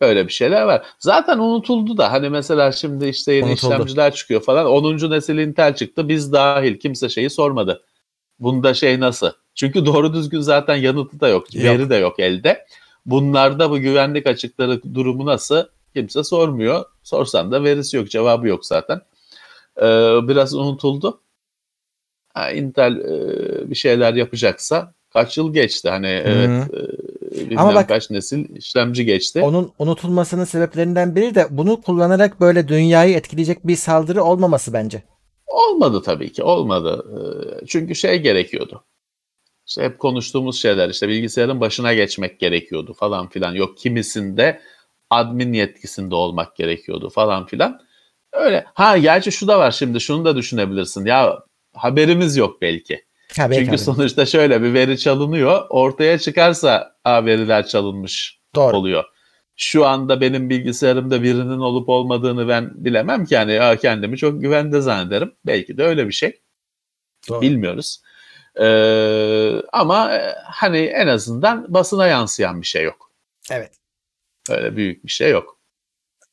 Böyle bir şeyler var. Zaten unutuldu da hani mesela şimdi işte yeni Unutuldu. işlemciler çıkıyor falan. 10. nesil Intel çıktı. Biz dahil kimse şeyi sormadı. Bunda şey nasıl? Çünkü doğru düzgün zaten yanıtı da yok. Yok. Veri de yok elde. Bunlarda bu güvenlik açıkları durumu nasıl? Kimse sormuyor. Sorsan da verisi yok, cevabı yok zaten. Ee, biraz unutuldu. Ha, Intel e, bir şeyler yapacaksa kaç yıl geçti? Hani evet e, Ama bak- kaç nesil işlemci geçti. Onun unutulmasının sebeplerinden biri de bunu kullanarak böyle dünyayı etkileyecek bir saldırı olmaması bence. Olmadı tabii ki olmadı. Ee, Çünkü şey gerekiyordu. İşte hep konuştuğumuz şeyler işte bilgisayarın başına geçmek gerekiyordu falan filan. Yok kimisinde admin yetkisinde olmak gerekiyordu falan filan. Öyle. Ha gerçi şu da var şimdi şunu da düşünebilirsin. Ya haberimiz yok belki. Ha, Çünkü abi. sonuçta şöyle bir veri çalınıyor. Ortaya çıkarsa ha, veriler çalınmış Doğru. oluyor. Şu anda benim bilgisayarımda birinin olup olmadığını ben bilemem ki. Yani ya kendimi çok güvende zannederim. Belki de öyle bir şey. Doğru. Bilmiyoruz. Ee, ama e, hani en azından basına yansıyan bir şey yok. Evet. Öyle büyük bir şey yok.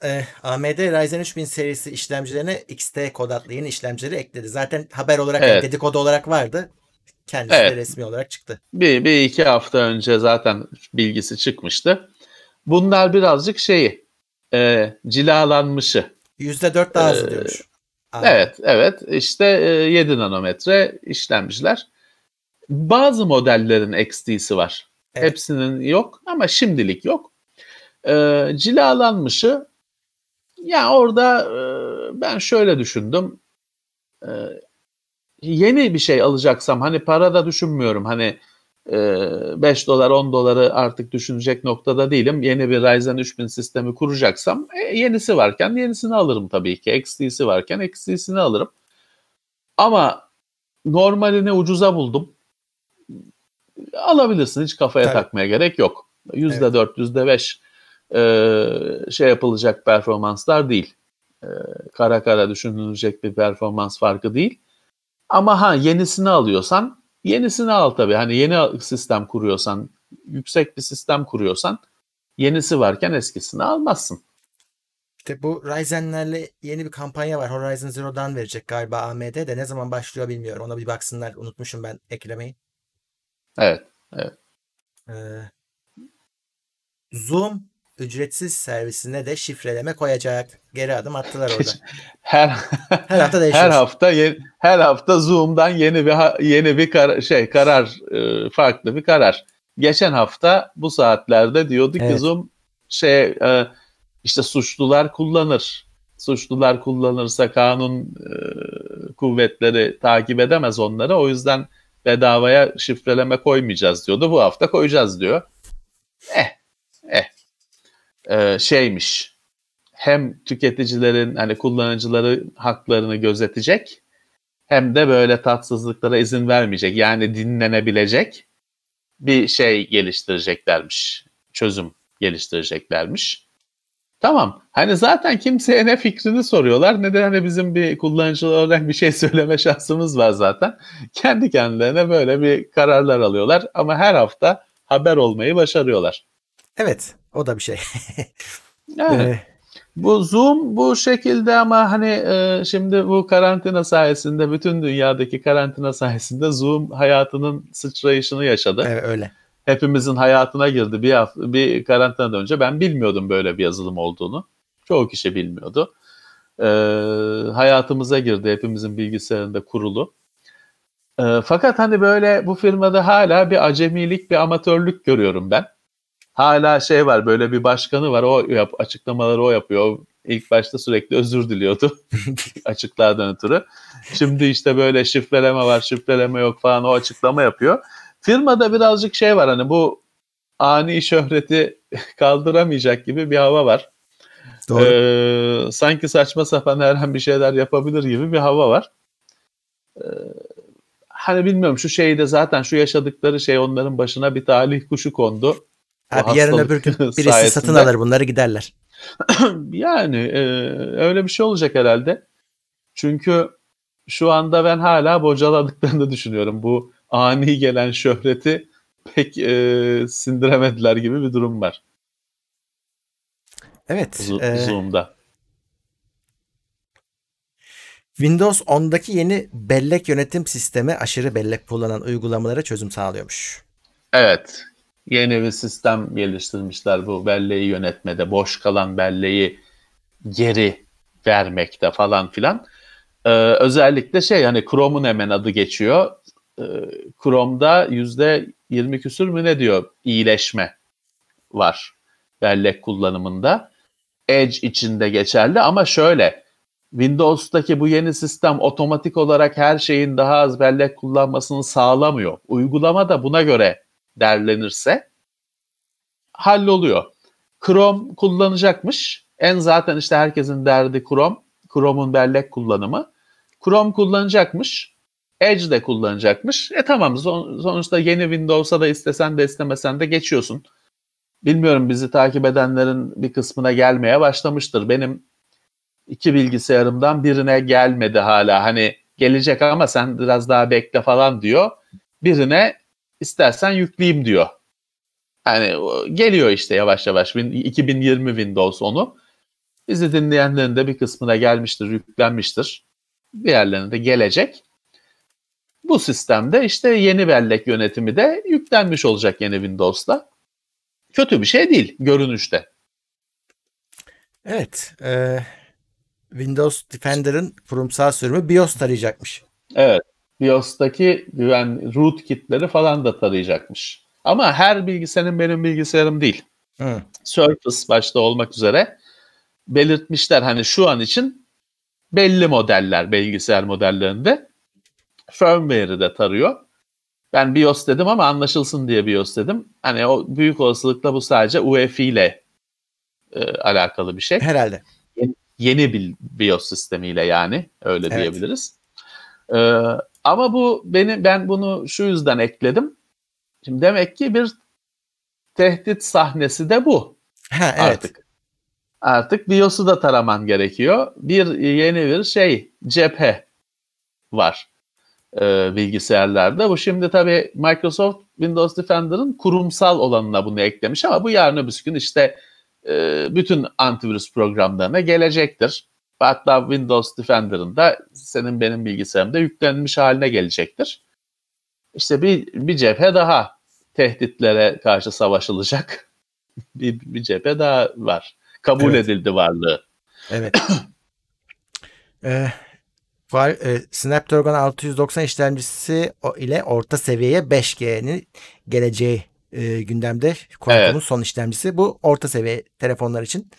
Ee, AMD Ryzen 3000 serisi işlemcilerine XT kod adlı yeni işlemcileri ekledi. Zaten haber olarak Evet. dedikodu olarak vardı. Kendisi de Evet. resmi olarak çıktı. Bir, bir iki hafta önce zaten bilgisi çıkmıştı. Bunlar birazcık şeyi e, cilalanmışı. %4 daha hızlı Ee, diyormuş. Aa, Evet, evet. İşte e, 7 nanometre işlemciler. Bazı modellerin XT'si var. Evet. Hepsinin yok ama şimdilik yok. Ee, cilalanmışı ya orada e, ben şöyle düşündüm. Ee, yeni bir şey alacaksam hani para da düşünmüyorum. Hani e, 5 dolar 10 doları artık düşünecek noktada değilim. Yeni bir Ryzen 3000 sistemi kuracaksam e, yenisi varken yenisini alırım tabii ki. XT'si varken XT'sini alırım. Ama normalini ucuza buldum. Alabilirsin hiç kafaya Tabii. takmaya gerek yok. %4, %5 e, şey yapılacak performanslar değil. E, kara kara düşünülecek bir performans farkı değil. Ama ha yenisini alıyorsan yenisini al tabii. Hani yeni sistem kuruyorsan, yüksek bir sistem kuruyorsan yenisi varken eskisini almazsın. İşte bu Ryzen'lerle yeni bir kampanya var. Horizon Zero Dawn verecek galiba AMD de. Ne zaman başlıyor bilmiyorum. Ona bir baksınlar. Unutmuşum ben eklemeyi. Evet. Ee, Zoom ücretsiz servisine de şifreleme koyacak. Geri adım attılar orada. Her Her hafta değişiyor. her hafta her hafta Zoom'dan yeni bir yeni bir kar- şey karar e, farklı bir karar. Geçen hafta bu saatlerde diyordu ki Evet. Zoom şey e, işte suçlular kullanır. Suçlular kullanırsa kanun e, kuvvetleri takip edemez onları. O yüzden bedavaya şifreleme koymayacağız diyordu. Bu hafta koyacağız diyor. Eh. Ee, şeymiş. Hem tüketicilerin hani kullanıcıları haklarını gözetecek hem de böyle tatsızlıklara izin vermeyecek. Yani dinlenebilecek bir şey geliştireceklermiş. Çözüm geliştireceklermiş. Tamam. Hani zaten kimseye ne fikrini soruyorlar ne de hani bizim bir kullanıcı olarak bir şey söyleme şansımız var zaten. Kendi kendilerine böyle bir kararlar alıyorlar ama her hafta haber olmayı başarıyorlar. Evet, o da bir şey. Yani. Ee, Bu Zoom bu şekilde ama hani e, şimdi bu karantina sayesinde bütün dünyadaki karantina sayesinde Zoom hayatının sıçrayışını yaşadı. evet, öyle. Hepimizin hayatına girdi bir hafta, bir karantinadan önce ben bilmiyordum böyle bir yazılım olduğunu. Çoğu kişi bilmiyordu. E, hayatımıza girdi hepimizin bilgisayarında kurulu. E, fakat hani böyle bu firmada hala bir acemilik, bir amatörlük görüyorum ben hala şey var böyle bir başkanı var o yap, açıklamaları o yapıyor. İlk başta sürekli özür diliyordu açıklardan ötürü. Şimdi işte böyle şifreleme var şifreleme yok falan o açıklama yapıyor. Firmada birazcık şey var hani bu ani şöhreti kaldıramayacak gibi bir hava var. Doğru. Ee, sanki saçma sapan her an bir şeyler yapabilir gibi bir hava var. Ee, hani bilmiyorum şu şeyde zaten şu yaşadıkları şey onların başına bir talih kuşu kondu. Abi yarın hastalık öbür gün birisi sayesinde. satın alır bunları giderler. yani e, öyle bir şey olacak herhalde. Çünkü şu anda ben hala bocaladıklarını düşünüyorum. Bu ani gelen şöhreti pek e, sindiremediler gibi bir durum var Evet. Zo- e, Zoom'da. Windows 10'daki yeni bellek yönetim sistemi aşırı bellek kullanan uygulamalara çözüm sağlıyormuş. Evet. Yeni bir sistem geliştirmişler bu belleği yönetmede. Boş kalan belleği geri vermekte falan filan. Ee, özellikle şey hani Chrome'un hemen adı geçiyor. Ee, Chrome'da yüzde 20 küsür mü ne diyor iyileşme var bellek kullanımında. Edge içinde geçerli ama şöyle Windows'taki bu yeni sistem otomatik olarak her şeyin daha az bellek kullanmasını sağlamıyor. Uygulama da buna göre derlenirse halloluyor. Chrome kullanacakmış. En zaten işte herkesin derdi Chrome. Chrome'un bellek kullanımı. Chrome kullanacakmış. Edge de kullanacakmış. E tamam son- sonuçta yeni Windows'a da istesen de istemesen de geçiyorsun. Bilmiyorum bizi takip edenlerin bir kısmına gelmeye başlamıştır. Benim iki bilgisayarımdan birine gelmedi hala. Hani gelecek ama sen biraz daha bekle falan diyor. Birine istersen yükleyeyim diyor. O geliyor işte yavaş yavaş. Win- 2020 Windows onu. Bizi dinleyenlerin de bir kısmına gelmiştir, yüklenmiştir. Diğerlerine de gelecek. Bu sistemde işte yeni bellek yönetimi de yüklenmiş olacak yeni Windows'ta. Kötü bir şey değil görünüşte. Evet. e, Windows Defender'ın kurumsal sürümü BIOS tarayacakmış. Evet. BIOS'taki güven rootkitleri falan da tarayacakmış. Ama her bilgisayarın benim bilgisayarım değil. Hı. Surface başta olmak üzere belirtmişler hani şu an için belli modeller bilgisayar modellerinde firmware'ı da tarıyor. Ben BIOS dedim ama anlaşılsın diye BIOS dedim. Hani o büyük olasılıkla bu sadece UEFI ile e, alakalı bir şey. Herhalde. Yeni bir BIOS sistemiyle yani öyle Evet. diyebiliriz. Ee, ama bu beni ben bunu şu yüzden ekledim. Şimdi demek ki bir tehdit sahnesi de bu Ha, evet. artık. Artık BIOS'u da taraman gerekiyor. Bir yeni bir şey cephe var e, bilgisayarlarda. Bu şimdi tabii Microsoft Windows Defender'ın kurumsal olanına bunu eklemiş ama bu yarın öbür gün işte e, bütün antivirüs programlarına gelecektir. Hatta Windows Defender'ın da senin benim bilgisayarımda yüklenmiş haline gelecektir. İşte bir, bir cephe daha tehditlere karşı savaşılacak bir, bir cephe daha var. Kabul Evet. edildi varlığı. Evet. Ee, var, e, Snapdragon 690 işlemcisi ile orta seviyeye 5G'nin geleceği e, gündemde. Qualcomm'un Evet. son işlemcisi. Bu orta seviye telefonlar için.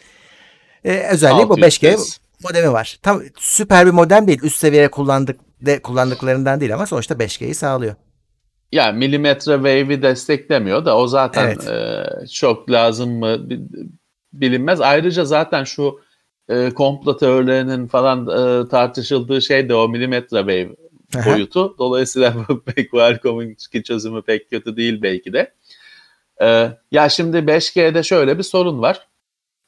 E, özelliği bu 5G 600. modemi var. Tam süper bir modem değil. Üst seviyeye kullandık de kullandıklarından değil ama sonuçta 5G'yi sağlıyor. Yani milimetre wave'i desteklemiyor da o zaten Evet. e, çok lazım mı bi- bilinmez. Ayrıca zaten şu e, komplo teorilerinin falan e, tartışıldığı şey de o milimetre wave Aha. boyutu. Dolayısıyla pek Qualcomm'un çözümü pek kötü değil belki de. E, ya şimdi 5G'de şöyle bir sorun var.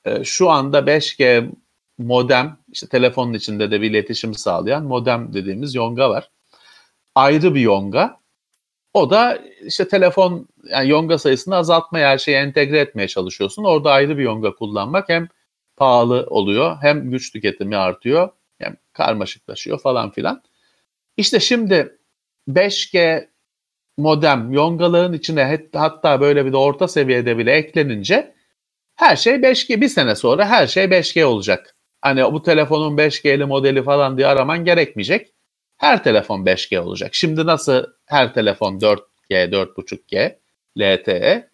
E, şu anda 5G modem, işte telefonun içinde de bir iletişim sağlayan modem dediğimiz yonga var. Ayrı bir yonga. O da işte telefon yani yonga sayısını azaltmaya her şeyi entegre etmeye çalışıyorsun. Orada ayrı bir yonga kullanmak hem pahalı oluyor hem güç tüketimi artıyor hem karmaşıklaşıyor falan filan. İşte şimdi 5G modem yongaların içine hatta böyle bir de orta seviyede bile eklenince her şey 5G bir sene sonra her şey 5G olacak. Hani bu telefonun 5G'li modeli falan diye araman gerekmeyecek. Her telefon 5G olacak. Şimdi nasıl her telefon 4G, 4.5G, LTE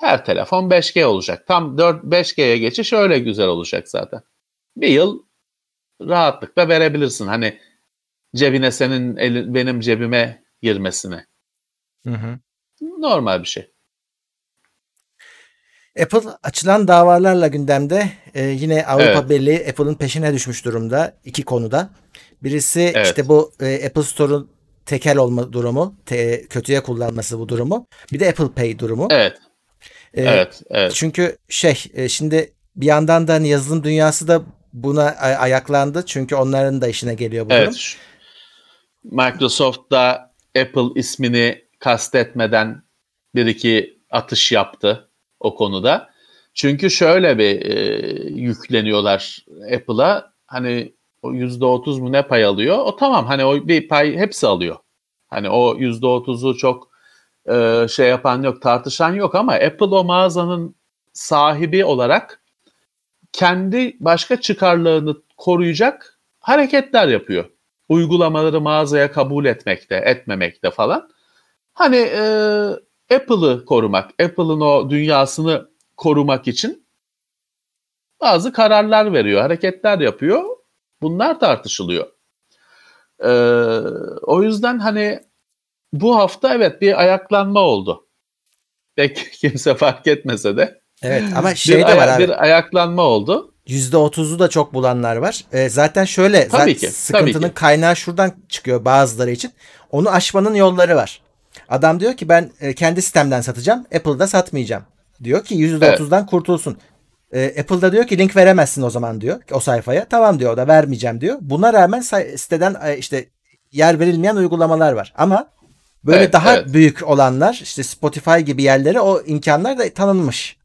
her telefon 5G olacak. Tam 4 5G'ye geçiş öyle güzel olacak zaten. Bir yıl rahatlıkla verebilirsin. Hani cebine senin eli- benim cebime girmesine. Hı hı. Normal bir şey. Apple açılan davalarla gündemde e, yine Avrupa Evet. Birliği Apple'ın peşine düşmüş durumda iki konuda. Birisi Evet. işte bu e, Apple Store'un tekel olma durumu, te- kötüye kullanması bu durumu. Bir de Apple Pay durumu. Evet, E, evet, evet. Çünkü şey e, şimdi bir yandan da hani yazılım dünyası da buna ay- ayaklandı. Çünkü onların da işine geliyor bu durum. Evet. şu- Microsoft da Apple ismini kastetmeden bir iki atış yaptı o konuda. Çünkü şöyle bir e, yükleniyorlar Apple'a. Hani o %30 mu ne pay alıyor? O tamam hani o bir pay hepsi alıyor. Hani o %30'u çok e, şey yapan yok, tartışan yok ama Apple o mağazanın sahibi olarak kendi başka çıkarlarını koruyacak hareketler yapıyor. Uygulamaları mağazaya kabul etmekte, etmemekte falan. Hani e, Apple'ı korumak, Apple'ın o dünyasını korumak için bazı kararlar veriyor, hareketler yapıyor. Bunlar tartışılıyor. E, o yüzden hani bu hafta evet bir ayaklanma oldu. Pek kimse fark etmese de Evet ama şey bir, de var abi. bir ayaklanma oldu. %30'u da çok bulanlar var. E, zaten şöyle Tabii zaten ki, tabii sıkıntının ki. kaynağı şuradan çıkıyor bazıları için. Onu aşmanın yolları var. Adam diyor ki ben e, kendi sistemden satacağım. Apple'da satmayacağım. Diyor ki %30'dan kurtulsun. E, Apple'da diyor ki link veremezsin o zaman diyor o sayfaya. Tamam diyor o da vermeyeceğim diyor. Buna rağmen siteden e, işte yer verilmeyen uygulamalar var. Ama böyle Evet, daha evet. büyük olanlar işte Spotify gibi yerlere o imkanlar da tanınmış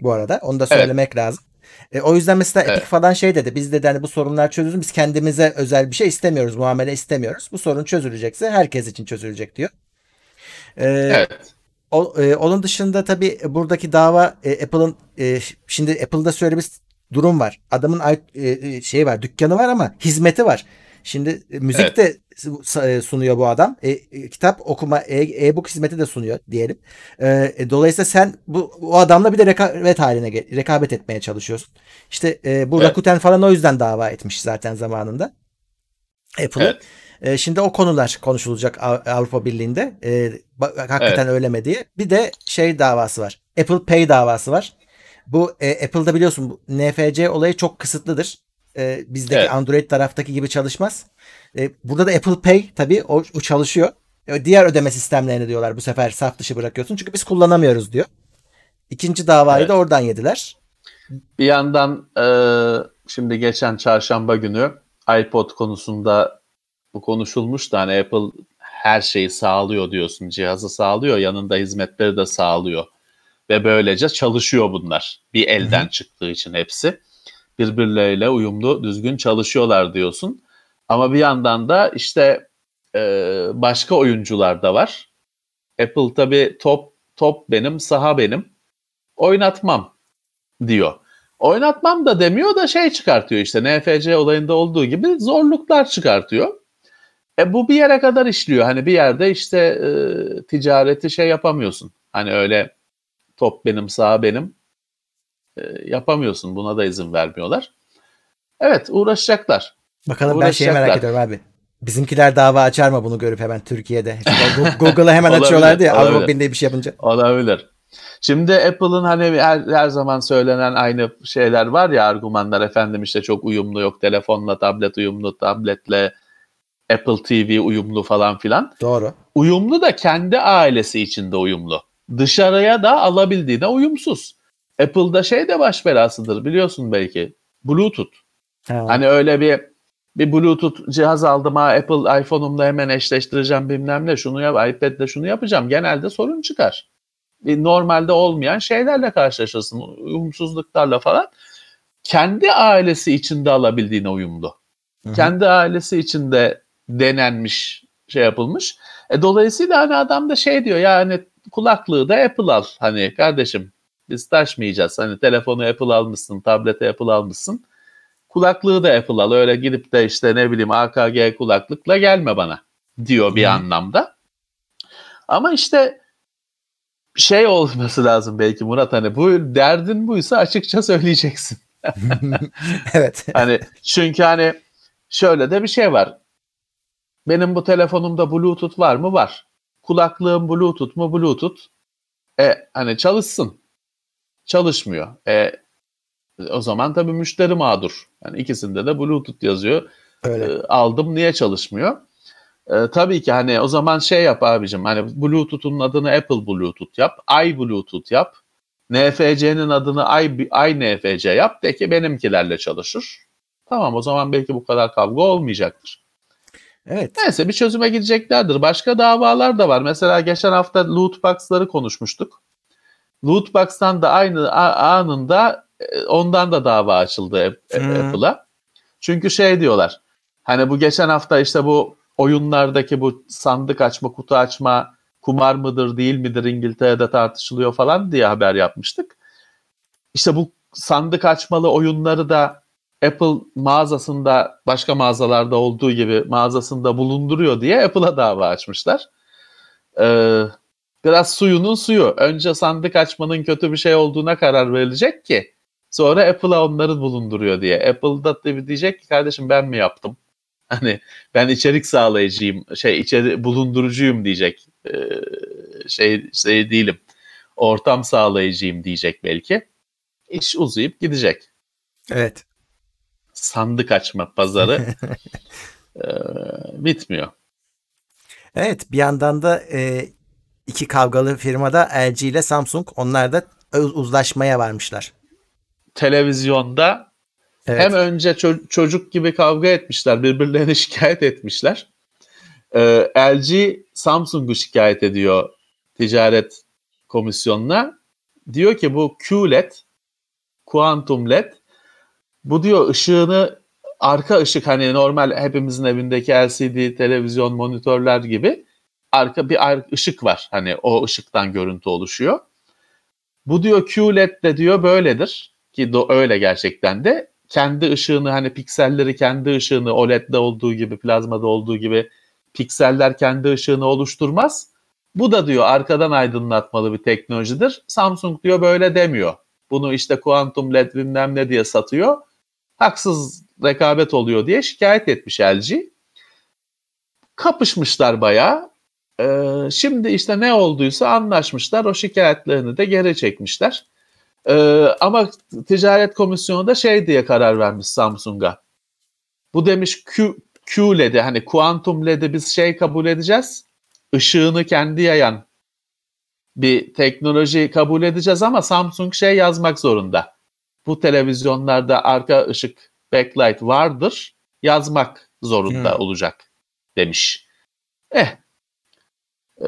bu arada. Onu da Evet. söylemek lazım. E, o yüzden mesela Evet. Epic falan şey dedi. Biz dedi hani bu sorunlar çözülsün. Biz kendimize özel bir şey istemiyoruz. Muamele istemiyoruz. Bu sorun çözülecekse herkes için çözülecek diyor. E, Evet. o, e, onun dışında tabii buradaki dava e, Apple'ın e, şimdi Apple'da şöyle bir durum var. Adamın e, e, şey var, dükkanı var ama hizmeti var. Şimdi e, müzik Evet. de e, sunuyor bu adam. E, e, kitap okuma, e- e-book hizmeti de sunuyor diyelim. E, e, dolayısıyla sen bu o adamla bir de rekabet haline rekabet etmeye çalışıyorsun. İşte e, bu Evet. Rakuten falan o yüzden dava etmiş zaten zamanında. Apple'ı. Evet. E, şimdi o konular konuşulacak Av- Avrupa Birliği'nde. E, hakikaten öyle mi diye. Bir de şey davası var. Apple Pay davası var. Bu e, Apple'da biliyorsun bu NFC olayı çok kısıtlıdır. E, bizdeki Evet. Android taraftaki gibi çalışmaz. E, burada da Apple Pay tabii o, o çalışıyor. E, diğer ödeme sistemlerini diyorlar bu sefer saf dışı bırakıyorsun. Çünkü biz kullanamıyoruz diyor. İkinci davayı Evet. da oradan yediler. Bir yandan e, şimdi geçen çarşamba günü iPod konusunda bu konuşulmuş da hani Apple her şeyi sağlıyor diyorsun. Cihazı sağlıyor, yanında hizmetleri de sağlıyor. Ve böylece çalışıyor bunlar. Bir elden çıktığı için hepsi. Birbirleriyle uyumlu, düzgün çalışıyorlar diyorsun. Ama bir yandan da işte e, başka oyuncular da var. Apple tabii top top benim, saha benim. Oynatmam diyor. Oynatmam da demiyor da şey çıkartıyor işte NFC olayında olduğu gibi zorluklar çıkartıyor. E bu bir yere kadar işliyor. Hani bir yerde işte e, ticareti şey yapamıyorsun. Hani öyle top benim sağ benim e, yapamıyorsun. Buna da izin vermiyorlar. Evet uğraşacaklar. Bakalım ben şeyi merak Uğraşacaklar. ediyorum abi. Bizimkiler dava açar mı bunu görüp hemen Türkiye'de? Google'a hemen açıyorlardı ya. Avrupa Birliği bir şey yapınca. Olabilir. Şimdi Apple'ın hani her, her zaman söylenen aynı şeyler var ya argümanlar efendim işte çok uyumlu yok telefonla tablet uyumlu tabletle Apple TV uyumlu falan filan. Doğru. Uyumlu da kendi ailesi içinde uyumlu. Dışarıya da alabildiğine uyumsuz. Apple'da şey de baş belasıdır biliyorsun belki. Bluetooth. Ha. Hani öyle bir bir Bluetooth cihaz aldım ha Apple iPhone'umla hemen eşleştireceğim bilmem ne şunu yap iPad'le şunu yapacağım. Genelde sorun çıkar. Bir normalde olmayan şeylerle karşılaşırsın. Uyumsuzluklarla falan. Kendi ailesi içinde alabildiğine uyumlu. Hı hı. Kendi ailesi içinde denenmiş şey yapılmış. E, dolayısıyla hani adam da şey diyor yani kulaklığı da Apple al. Hani kardeşim biz taşmayacağız. Hani telefonu Apple almışsın, tablete Apple almışsın. Kulaklığı da Apple al. Öyle gidip de işte ne bileyim AKG kulaklıkla gelme bana diyor bir Hı. anlamda. Ama işte şey olması lazım belki Murat hani bu derdin buysa açıkça söyleyeceksin. evet. Hani çünkü hani şöyle de bir şey var. Benim bu telefonumda Bluetooth var mı? Var. Kulaklığım Bluetooth mu? Bluetooth. E hani çalışsın. Çalışmıyor. E o zaman tabii müşteri mağdur. Yani ikisinde de Bluetooth yazıyor. Öyle. E, aldım niye çalışmıyor? E, tabii ki hani o zaman şey yap abicim hani Bluetooth'un adını Apple Bluetooth yap, i Bluetooth yap. NFC'nin adını i, i NFC yap de ki benimkilerle çalışır. Tamam o zaman belki bu kadar kavga olmayacaktır. Evet. Neyse bir çözüme gideceklerdir. Başka davalar da var. Mesela geçen hafta loot box'ları konuşmuştuk. Loot box'tan da aynı anında e, ondan da dava açıldı Hmm. Apple'a. Çünkü şey diyorlar. Hani bu geçen hafta işte bu oyunlardaki bu sandık açma, kutu açma kumar mıdır değil midir İngiltere'de tartışılıyor falan diye haber yapmıştık. İşte bu sandık açmalı oyunları da Apple mağazasında başka mağazalarda olduğu gibi mağazasında bulunduruyor diye Apple'a dava açmışlar. Ee, biraz suyunun suyu. Önce sandık açmanın kötü bir şey olduğuna karar verilecek ki sonra Apple'a onları bulunduruyor diye. Apple'da tabii diyecek ki kardeşim ben mi yaptım? Hani ben içerik sağlayıcıyım, şey içeri bulundurucuyum diyecek. Ee, şey şey değilim. Ortam sağlayıcıyım diyecek belki. İş uzayıp gidecek Evet. Sandık açma pazarı e, bitmiyor. Evet bir yandan da e, iki kavgalı firmada LG ile Samsung onlar da uz- uzlaşmaya varmışlar. Televizyonda Evet. hem önce ço- çocuk gibi kavga etmişler, birbirlerini şikayet etmişler. Ee, LG Samsung'u şikayet ediyor ticaret komisyonuna. Diyor ki bu QLED, Quantum LED, bu diyor ışığını arka ışık hani normal hepimizin evindeki LCD televizyon monitörler gibi arka bir ışık var. Hani o ışıktan görüntü oluşuyor. Bu diyor QLED de diyor böyledir ki do- öyle gerçekten de kendi ışığını hani pikselleri kendi ışığını OLED'de olduğu gibi plazmada olduğu gibi pikseller kendi ışığını oluşturmaz. Bu da diyor arkadan aydınlatmalı bir teknolojidir. Samsung diyor böyle demiyor. Bunu işte kuantum led bilmem ne diye satıyor. Haksız rekabet oluyor diye şikayet etmiş LG. Kapışmışlar bayağı. Ee, şimdi işte ne olduysa anlaşmışlar. O şikayetlerini de geri çekmişler. Ee, ama ticaret komisyonu da şey diye karar vermiş Samsung'a. Bu demiş Q, Q LED'i hani kuantum LED'i biz şey kabul edeceğiz. Işığını kendi yayan bir teknoloji kabul edeceğiz ama Samsung şey yazmak zorunda. Bu televizyonlarda arka ışık backlight vardır. Yazmak zorunda Hmm. olacak demiş. Eh. Ee,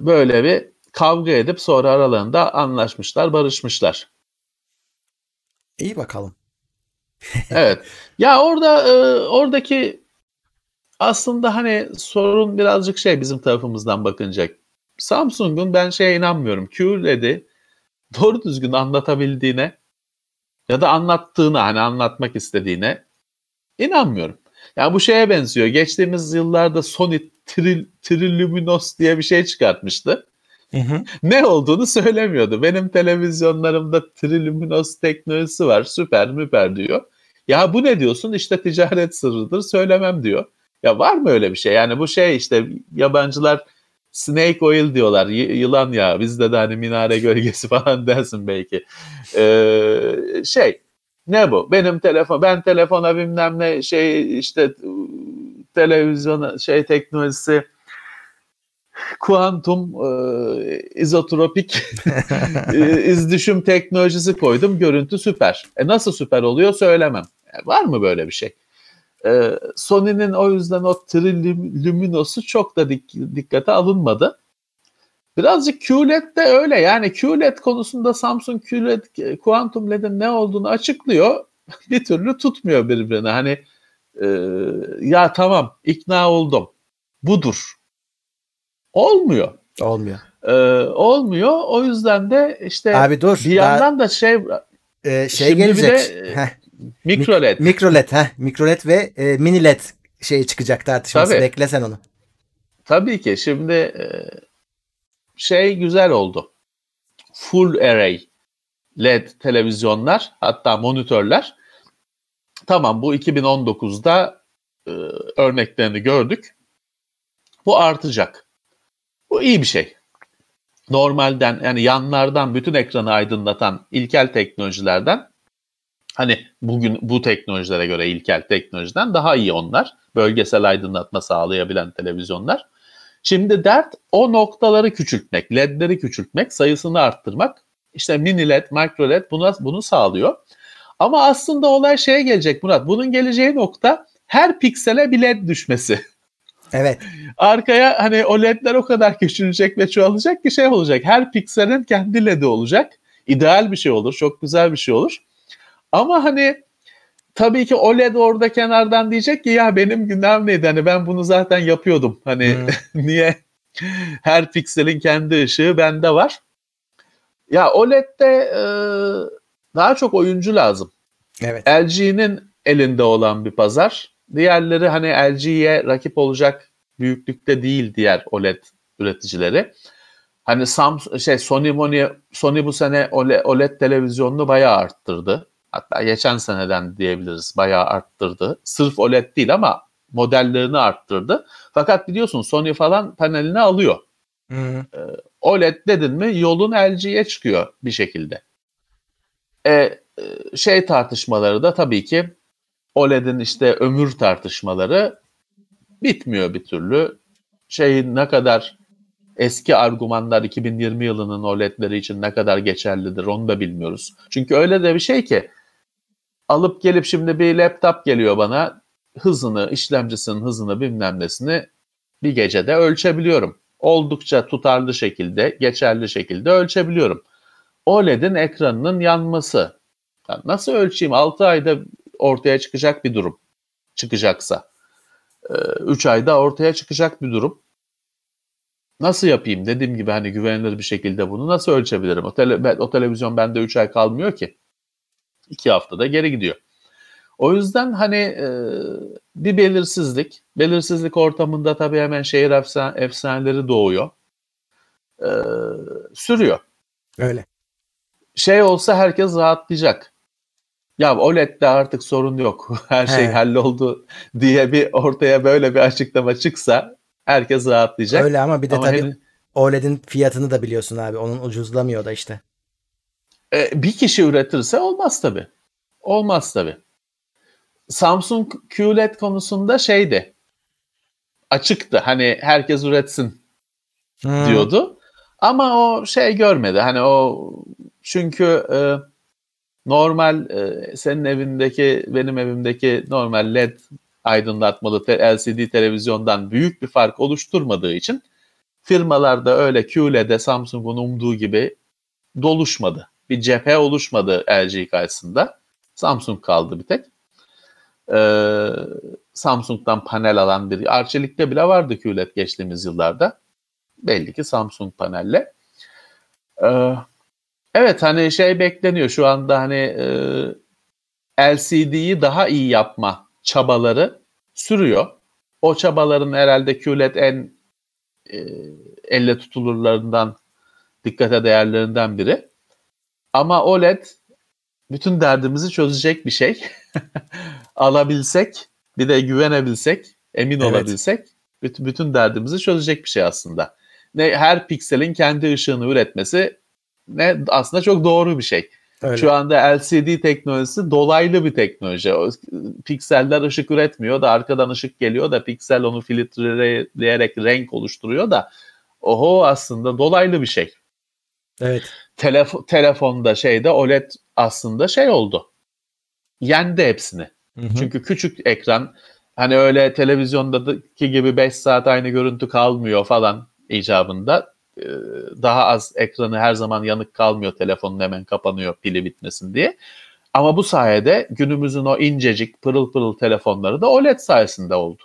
böyle bir kavga edip sonra aralarında anlaşmışlar, barışmışlar. İyi bakalım. Evet. Ya orada e, oradaki aslında hani sorun birazcık şey bizim tarafımızdan bakınca. Samsung'un ben şeye inanmıyorum. QLED'i doğru düzgün anlatabildiğine ya da anlattığına hani anlatmak istediğine inanmıyorum. Ya bu şeye benziyor. Geçtiğimiz yıllarda Sony Tri, Triluminos diye bir şey çıkartmıştı. Hı hı. Ne olduğunu söylemiyordu. Benim televizyonlarımda Triluminos teknolojisi var. Süper müper diyor. Ya bu ne diyorsun? İşte ticaret sırrıdır söylemem diyor. Ya var mı öyle bir şey? Yani bu şey işte yabancılar snake oil diyorlar. Y- yılan ya. Bizde de hani minare gölgesi falan dersin belki. Ee, şey ne bu? Benim telefon ben telefona bilmem ne şey işte televizyona şey teknolojisi kuantum e, izotropik e, izdüşüm teknolojisi koydum. Görüntü süper. E nasıl süper oluyor söylemem. E, var mı böyle bir şey? E, Sony'nin o yüzden o triluminosu çok da dik- dikkate alınmadı. Birazcık QLED de öyle. Yani QLED konusunda Samsung QLED, Quantum LED'in ne olduğunu açıklıyor. bir türlü tutmuyor birbirine. Hani e, ya tamam ikna oldum. Budur. Olmuyor. Olmuyor. Ee, olmuyor. O yüzden de işte Abi dur. bir daha, yandan da şey e, şey gelecek. de, Heh, mikro LED. mikro LED. Heh, mikro LED ve e, mini LED şey çıkacak tartışması. Tabii. Bekle sen onu. Tabii ki şimdi e, şey güzel oldu. Full array LED televizyonlar hatta monitörler. Tamam bu 2019'da e, örneklerini gördük. Bu artacak. Bu iyi bir şey. Normalden yani yanlardan bütün ekranı aydınlatan ilkel teknolojilerden hani bugün bu teknolojilere göre ilkel teknolojiden daha iyi onlar. Bölgesel aydınlatma sağlayabilen televizyonlar. Şimdi dert o noktaları küçültmek, ledleri küçültmek, sayısını arttırmak. İşte mini led, micro led buna, bunu sağlıyor. Ama aslında olay şeye gelecek Murat. Bunun geleceği nokta her piksele bir led düşmesi. Evet. Arkaya hani o ledler o kadar küçülecek ve çoğalacak ki şey olacak. Her pikselin kendi ledi olacak. İdeal bir şey olur, çok güzel bir şey olur. Ama hani tabii ki o led orada kenardan diyecek ki ya benim günahım neydi? Hani ben bunu zaten yapıyordum. Hani Hmm. niye her pikselin kendi ışığı bende var. Ya OLED'de e, daha çok oyuncu lazım. Evet. LG'nin elinde olan bir pazar. Diğerleri hani LG'ye rakip olacak büyüklükte değil diğer OLED üreticileri. Hani Samsung şey Sony Sony bu sene OLED, OLED televizyonunu bayağı arttırdı. Hatta geçen seneden diyebiliriz bayağı arttırdı. Sırf OLED değil ama modellerini arttırdı. Fakat biliyorsun Sony falan panelini alıyor. Hı. OLED dedin mi yolun LG'ye çıkıyor bir şekilde. E, e, şey tartışmaları da tabii ki OLED'in işte ömür tartışmaları bitmiyor bir türlü. Şeyin ne kadar eski argümanlar 2020 yılının OLED'leri için ne kadar geçerlidir onu da bilmiyoruz. Çünkü öyle de bir şey ki alıp gelip şimdi bir laptop geliyor bana hızını, işlemcisinin hızını bilmem nesini bir gecede ölçebiliyorum. Oldukça tutarlı şekilde, geçerli şekilde ölçebiliyorum. OLED'in ekranının yanması. Yani nasıl ölçeyim? 6 ayda ortaya çıkacak bir durum. Çıkacaksa. 3 ayda ortaya çıkacak bir durum. Nasıl yapayım? Dediğim gibi hani güvenilir bir şekilde bunu nasıl ölçebilirim? O, tele, o televizyon bende 3 ay kalmıyor ki. 2 haftada geri gidiyor. O yüzden hani e, bir belirsizlik, belirsizlik ortamında tabii hemen şehir efsane, efsaneleri doğuyor. E, sürüyor. Öyle. Şey olsa herkes rahatlayacak. Ya OLED'de artık sorun yok. Her şey He. halloldu diye bir ortaya böyle bir açıklama çıksa herkes rahatlayacak. Öyle ama bir de Ama tabii henüz- OLED'in fiyatını da biliyorsun abi. Onun ucuzlamıyor da işte. E, bir kişi üretirse olmaz tabii. Olmaz tabii. Samsung QLED konusunda şeydi. Açıktı. Hani herkes üretsin Hı. diyordu. Ama o şey görmedi. Hani o çünkü e, normal e, senin evindeki benim evimdeki normal LED aydınlatmalı te- LCD televizyondan büyük bir fark oluşturmadığı için firmalarda öyle QLED'e Samsung'un umduğu gibi doluşmadı. Bir cephe oluşmadı LG karşısında. Samsung kaldı bir tek. Ee, Samsung'dan panel alan bir Arçelik'te bile vardı QLED geçtiğimiz yıllarda. Belli ki Samsung panelle. Ee, evet hani şey bekleniyor şu anda hani e, LCD'yi daha iyi yapma çabaları sürüyor. O çabaların herhalde QLED en e, elle tutulurlarından dikkate değerlerinden biri. Ama OLED bütün derdimizi çözecek bir şey. Alabilsek, bir de güvenebilsek, emin Evet. olabilsek bütün, derdimizi çözecek bir şey aslında. Ne her pikselin kendi ışığını üretmesi ne aslında çok doğru bir şey. Öyle. Şu anda LCD teknolojisi dolaylı bir teknoloji. O, pikseller ışık üretmiyor da arkadan ışık geliyor da piksel onu filtreleyerek renk oluşturuyor da oho aslında dolaylı bir şey. Evet. Telefo- telefonda şeyde OLED aslında şey oldu. Yendi hepsini. Hı hı. Çünkü küçük ekran hani öyle televizyondaki gibi 5 saat aynı görüntü kalmıyor falan icabında. Ee, Daha az ekranı her zaman yanık kalmıyor telefonun hemen kapanıyor pili bitmesin diye. Ama bu sayede günümüzün o incecik pırıl pırıl telefonları da OLED sayesinde oldu.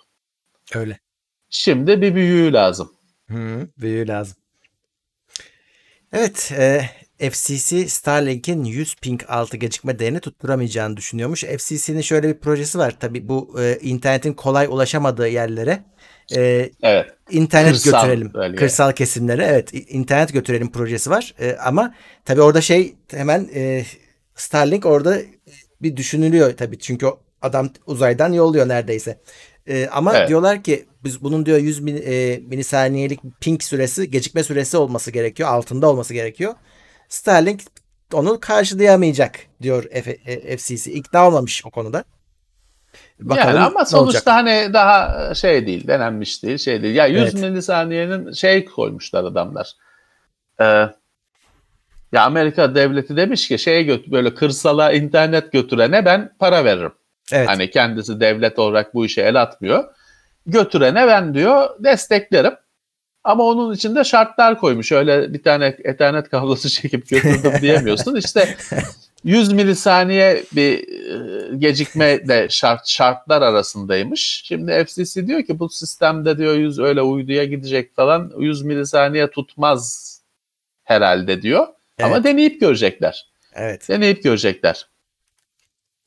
Öyle. Şimdi bir büyüğü lazım. Hı, büyüğü lazım. Evet, e, FCC Starlink'in 100 ping altı gecikme değerini tutturamayacağını düşünüyormuş. FCC'nin şöyle bir projesi var. Tabii bu e, internetin kolay ulaşamadığı yerlere e, Evet. internet Kırsal götürelim. bölge. Kırsal kesimlere evet internet götürelim projesi var. E, ama tabii orada şey hemen e, Starlink orada bir düşünülüyor tabii. Çünkü adam uzaydan yolluyor neredeyse. E, ama Evet. diyorlar ki biz bunun diyor 100 mil- e, milisaniyelik ping süresi, gecikme süresi olması gerekiyor. Altında olması gerekiyor. Starlink onu karşılayamayacak diyor F- e, FCC. İkna olmamış o konuda. Bakalım yani ama sonuçta hani daha şey değil, denenmiş değil, şey değil. Ya 100 Evet. milisaniyenin şey koymuşlar adamlar. Ee, ya Amerika devleti demiş ki şeye göt böyle kırsala internet götürene ben para veririm. Evet. Hani kendisi devlet olarak bu işe el atmıyor. Götürene ben diyor desteklerim. Ama onun için de şartlar koymuş. Öyle bir tane ethernet kablosu çekip götürdüm diyemiyorsun. İşte 100 milisaniye bir e, gecikme de şart şartlar arasındaymış. Şimdi FCC diyor ki bu sistemde diyor 100 öyle uyduya gidecek falan 100 milisaniye tutmaz herhalde diyor. Ama Evet. deneyip görecekler. Evet. Deneyip görecekler.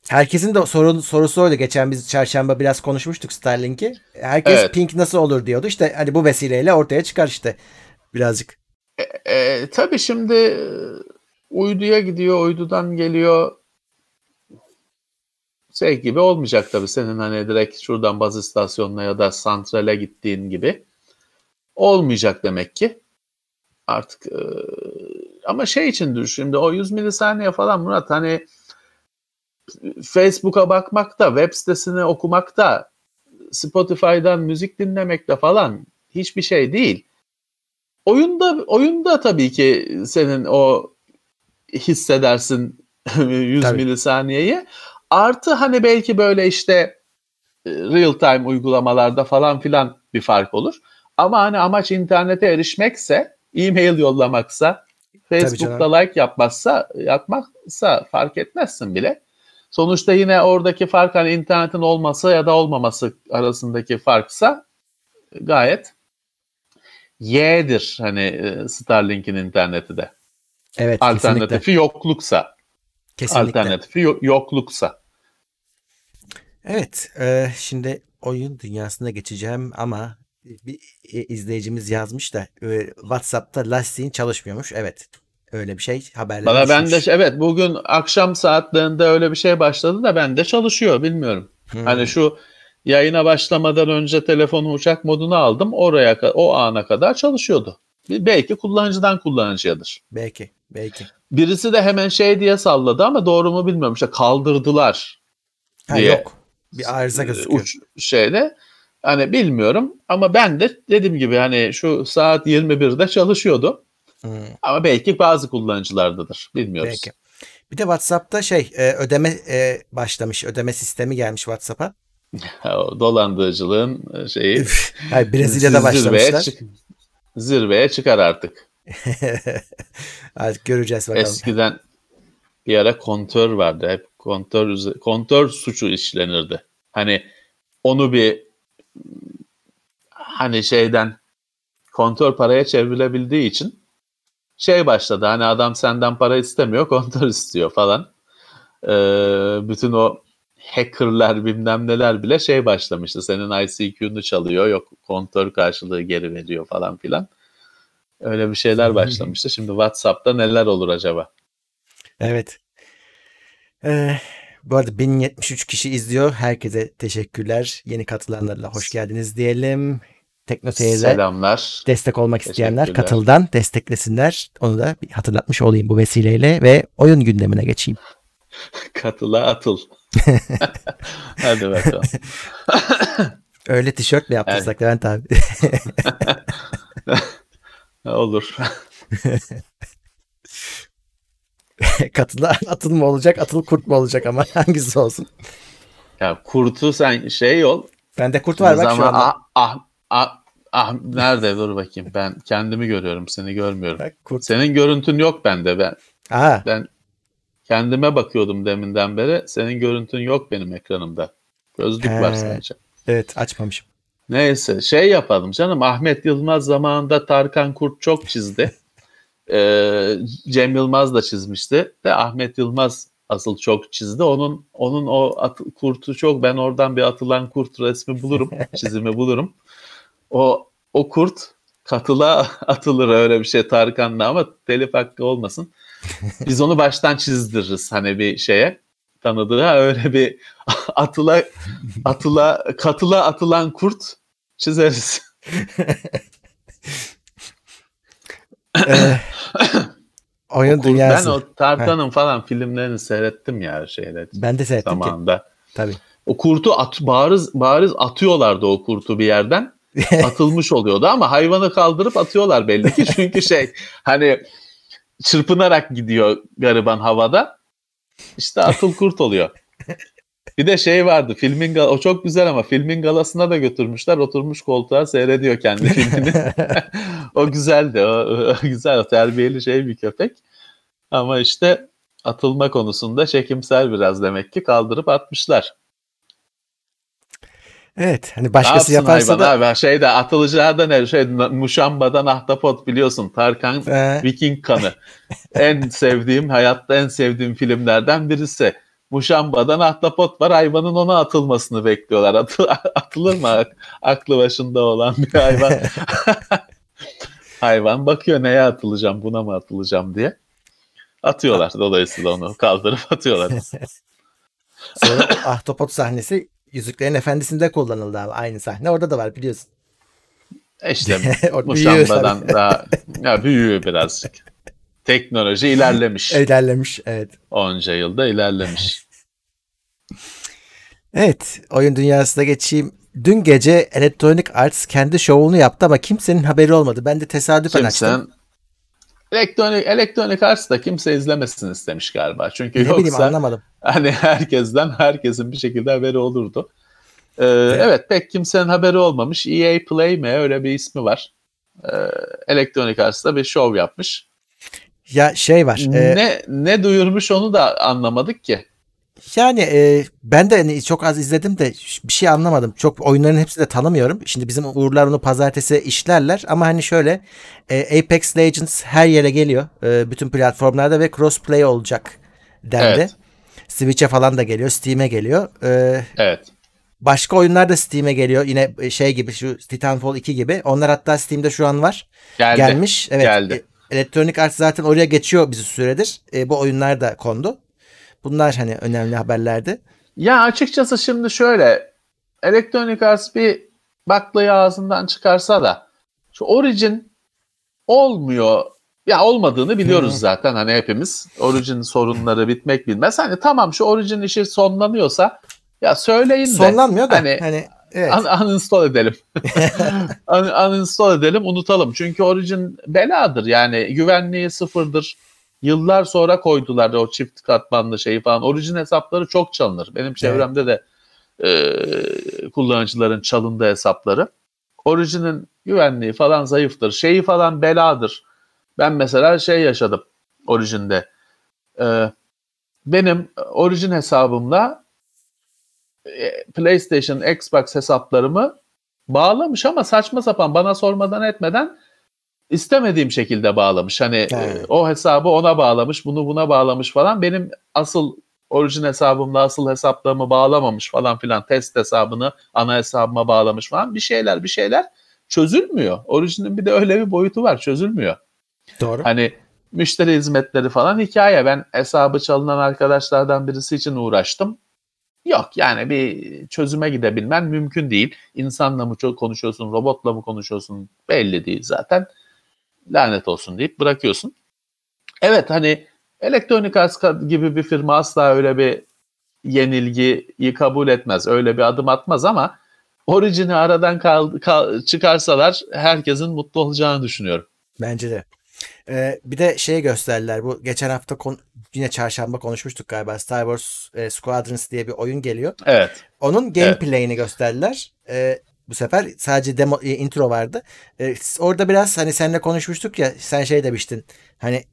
Herkesin de sorun, sorusu oydu. Geçen biz çarşamba biraz konuşmuştuk Starlink'i. Herkes Evet. ping nasıl olur diyordu. İşte hani bu vesileyle ortaya çıkar işte birazcık. E, tabii şimdi e, uyduya gidiyor, uydudan geliyor. Şey gibi olmayacak tabii senin hani direkt şuradan baz istasyonuna ya da santrale gittiğin gibi. Olmayacak demek ki. Artık e, ama şey için düşün şimdi o 100 milisaniye falan Murat hani Facebook'a bakmakta, web sitesini okumakta, Spotify'dan müzik dinlemekte falan hiçbir şey değil. Oyunda oyunda tabii ki senin o hissedersin 100 Tabii. milisaniyeyi. Artı hani belki böyle işte e, real time uygulamalarda falan filan bir fark olur. Ama hani amaç internete erişmekse, e-mail yollamaksa, Facebook'ta like yapmazsa, yapmaksa fark etmezsin bile. Sonuçta yine oradaki fark hani internetin olması ya da olmaması arasındaki farksa gayet Y'dir hani e, Starlink'in interneti de. Evet kesinlikle. Alternatifi yokluksa. Kesinlikle. Alternatifi yo- yokluksa. Evet, e, şimdi oyun dünyasına geçeceğim ama bir e, izleyicimiz yazmış da e, WhatsApp'ta lastiğin çalışmıyormuş. Evet, öyle bir şey haberler Bana ben de düşmüş. evet bugün akşam saatlerinde öyle bir şey başladı da ben de çalışıyor bilmiyorum. Hmm. Hani şu yayına başlamadan önce telefonu uçak moduna aldım. Oraya o ana kadar çalışıyordu. Belki kullanıcıdan kullanıcıyadır. Belki, belki. Birisi de hemen şey diye salladı ama doğru mu bilmiyorum. İşte kaldırdılar Ha, diye. yok. Bir arıza gözüküyor. uç şeyde. Hani bilmiyorum ama ben de dediğim gibi hani şu saat 21'de çalışıyordu. Hmm, Ama belki bazı kullanıcılardadır. Bilmiyoruz. belki. Bir de WhatsApp'ta şey e, ödeme e, başlamış. Ödeme sistemi gelmiş WhatsApp'a. Dolandırıcılığın e, şeyi Hayır, Brezilya'da zirveye, başlamışlar. çık- zirveye çıkar artık. Artık göreceğiz bakalım. Eskiden bir ara kontör vardı. Hep kontör kontör suçu işlenirdi. Hani onu bir hani şeyden kontör paraya çevrilebildiği için şey başladı. Hani adam senden para istemiyor, kontör istiyor falan. Ee, bütün o hackerlar bilmem neler bile şey başlamıştı. Senin ICQ'nu çalıyor, yok kontör karşılığı geri veriyor falan filan. Öyle bir şeyler başlamıştı. Şimdi WhatsApp'ta neler olur acaba? Evet. Ee, bu arada 1073 kişi izliyor. Herkese teşekkürler. Yeni katılanlarla hoş geldiniz diyelim. Teknoseyir'e Selamlar. destek olmak isteyenler katıldan desteklesinler. Onu da bir hatırlatmış olayım bu vesileyle ve oyun gündemine geçeyim. Katıla atıl. Hadi bakalım. Öyle tişört mü yaptırsak Levent abi? Olur. Katıla atıl mı olacak, atıl kurt mu olacak ama hangisi olsun? Ya kurtu sen şey ol. Bende kurt var bak şu anda. ah, ah, ah, ah, nerede dur bakayım. Ben kendimi görüyorum, seni görmüyorum. Bak kurt. Senin görüntün yok bende. Ben Aa, ben kendime bakıyordum deminden beri. Senin görüntün yok benim ekranımda. Gözlük var He. sadece. evet açmamışım. Neyse şey yapalım canım. Ahmet Yılmaz zamanında Tarkan Kurt çok çizdi. Ee, Cem Yılmaz da çizmişti. De Ahmet Yılmaz asıl çok çizdi. Onun onun o at- kurtu çok ben oradan bir atılan kurt resmi bulurum. çizimi bulurum. O o kurt katıla atılır öyle bir şey Tarkan'la ama telif hakkı olmasın. Biz onu baştan çizdiririz hani bir şeye tanıdığa öyle bir atıla atıla katıla atılan kurt çizeriz. Ee, oyun Kurt- dünyası. Ben o Tarkan'ın falan filmlerini seyrettim ya şeyle Ben de seyrettim ki. zamanında. Tabii. O kurtu at, bariz, bariz atıyorlardı o kurtu bir yerden. Atılmış oluyordu ama hayvanı kaldırıp atıyorlar belli ki. Çünkü şey hani çırpınarak gidiyor gariban havada. İşte atıl kurt oluyor. Bir de şey vardı filmin o çok güzel ama filmin galasına da götürmüşler oturmuş koltuğa seyrediyor kendi filmini. o güzeldi o, o güzel o terbiyeli şey bir köpek. Ama işte atılma konusunda çekimsel biraz demek ki kaldırıp atmışlar. Evet hani başkası yaparsa da abi? Şeyde atılacağı da ne? Şey, Muşamba'dan ahtapot biliyorsun. Tarkan Ee, Viking kanı. en sevdiğim, hayatta en sevdiğim filmlerden birisi. Muşamba'dan ahtapot var. Hayvanın ona atılmasını bekliyorlar. Atı, atılır mı aklı başında olan bir hayvan? hayvan bakıyor neye atılacağım, buna mı atılacağım diye. Atıyorlar dolayısıyla onu kaldırıp atıyorlar. sonra ahtapot sahnesi Yüzüklerin Efendisi'nde kullanıldı abi. Aynı sahne orada da var biliyorsun. E İşte tabii. daha ya büyüyor birazcık. Teknoloji ilerlemiş. İlerlemiş evet. Onca yılda ilerlemiş. Evet oyun dünyasına geçeyim. Dün gece Electronic Arts kendi şovunu yaptı ama kimsenin haberi olmadı. Ben de tesadüfen açtım. Elektronik elektronik arts da kimse izlemesin istemiş galiba. Çünkü Ne bileyim yoksa anlamadım. hani herkesten herkesin bir şekilde haberi olurdu. Ee, evet pek kimsenin haberi olmamış. EA Play mi öyle bir ismi var. Ee, Electronic Arts'ta bir şov yapmış. Ya şey var. e, ne ne duyurmuş onu da anlamadık ki. Yani e, ben de hani çok az izledim de bir şey anlamadım. Çok oyunların hepsini de tanımıyorum. Şimdi bizim Uğurlar onu pazartesi işlerler ama hani şöyle e, Apex Legends her yere geliyor. E, bütün platformlarda ve crossplay olacak dendi. Evet. Switch'e falan da geliyor, Steam'e geliyor. E, Evet. başka oyunlar da Steam'e geliyor. Yine e, şey gibi şu Titanfall 2 gibi. Onlar hatta Steam'de şu an var. Geldi. Gelmiş. Evet. Geldi. E, Electronic Arts zaten oraya geçiyor bir süredir. E, bu oyunlar da kondu. Bunlar hani önemli haberlerdi. Ya açıkçası şimdi şöyle Electronic Arts bir baklayı ağzından çıkarsa da şu Origin olmuyor. Ya olmadığını biliyoruz Hı. zaten hani hepimiz. Origin sorunları bitmek bilmez. Hani tamam şu Origin işi sonlanıyorsa ya söyleyin de. Sonlanmıyor da hani, Hani evet. un- uninstall edelim. Un- uninstall edelim unutalım. Çünkü Origin beladır yani güvenliği sıfırdır. Yıllar sonra koydular o çift katmanlı şeyi falan. Origin hesapları çok çalınır. Benim çevremde de e, kullanıcıların çalındığı hesapları. Origin'in güvenliği falan zayıftır. Şeyi falan beladır. Ben mesela şey yaşadım Origin'de. E, benim Origin hesabımla e, PlayStation, Xbox hesaplarımı bağlamış ama saçma sapan bana sormadan etmeden istemediğim şekilde bağlamış. Hani e, o hesabı ona bağlamış, bunu buna bağlamış falan. Benim asıl orijin hesabımla asıl hesaplarımı bağlamamış falan filan. Test hesabını ana hesabıma bağlamış falan. Bir şeyler bir şeyler çözülmüyor. Orijinin bir de öyle bir boyutu var çözülmüyor. Doğru. Hani müşteri hizmetleri falan hikaye. Ben hesabı çalınan arkadaşlardan birisi için uğraştım. Yok yani bir çözüme gidebilmen mümkün değil. İnsanla mı konuşuyorsun, robotla mı konuşuyorsun belli değil zaten. Lanet olsun deyip bırakıyorsun. Evet hani Electronic Arts gibi bir firma asla öyle bir yenilgiyi kabul etmez. Öyle bir adım atmaz ama Origin'i aradan kal, kal, çıkarsalar herkesin mutlu olacağını düşünüyorum. Bence de. Ee, bir de şey gösterdiler. Bu geçen hafta kon- yine çarşamba konuşmuştuk galiba. Star Wars e, Squadrons diye bir oyun geliyor. Evet. Onun gameplay'ini gösterdiler. Ee, bu sefer sadece demo e, intro vardı. Ee, orada biraz hani seninle konuşmuştuk ya sen şey demiştin. Hani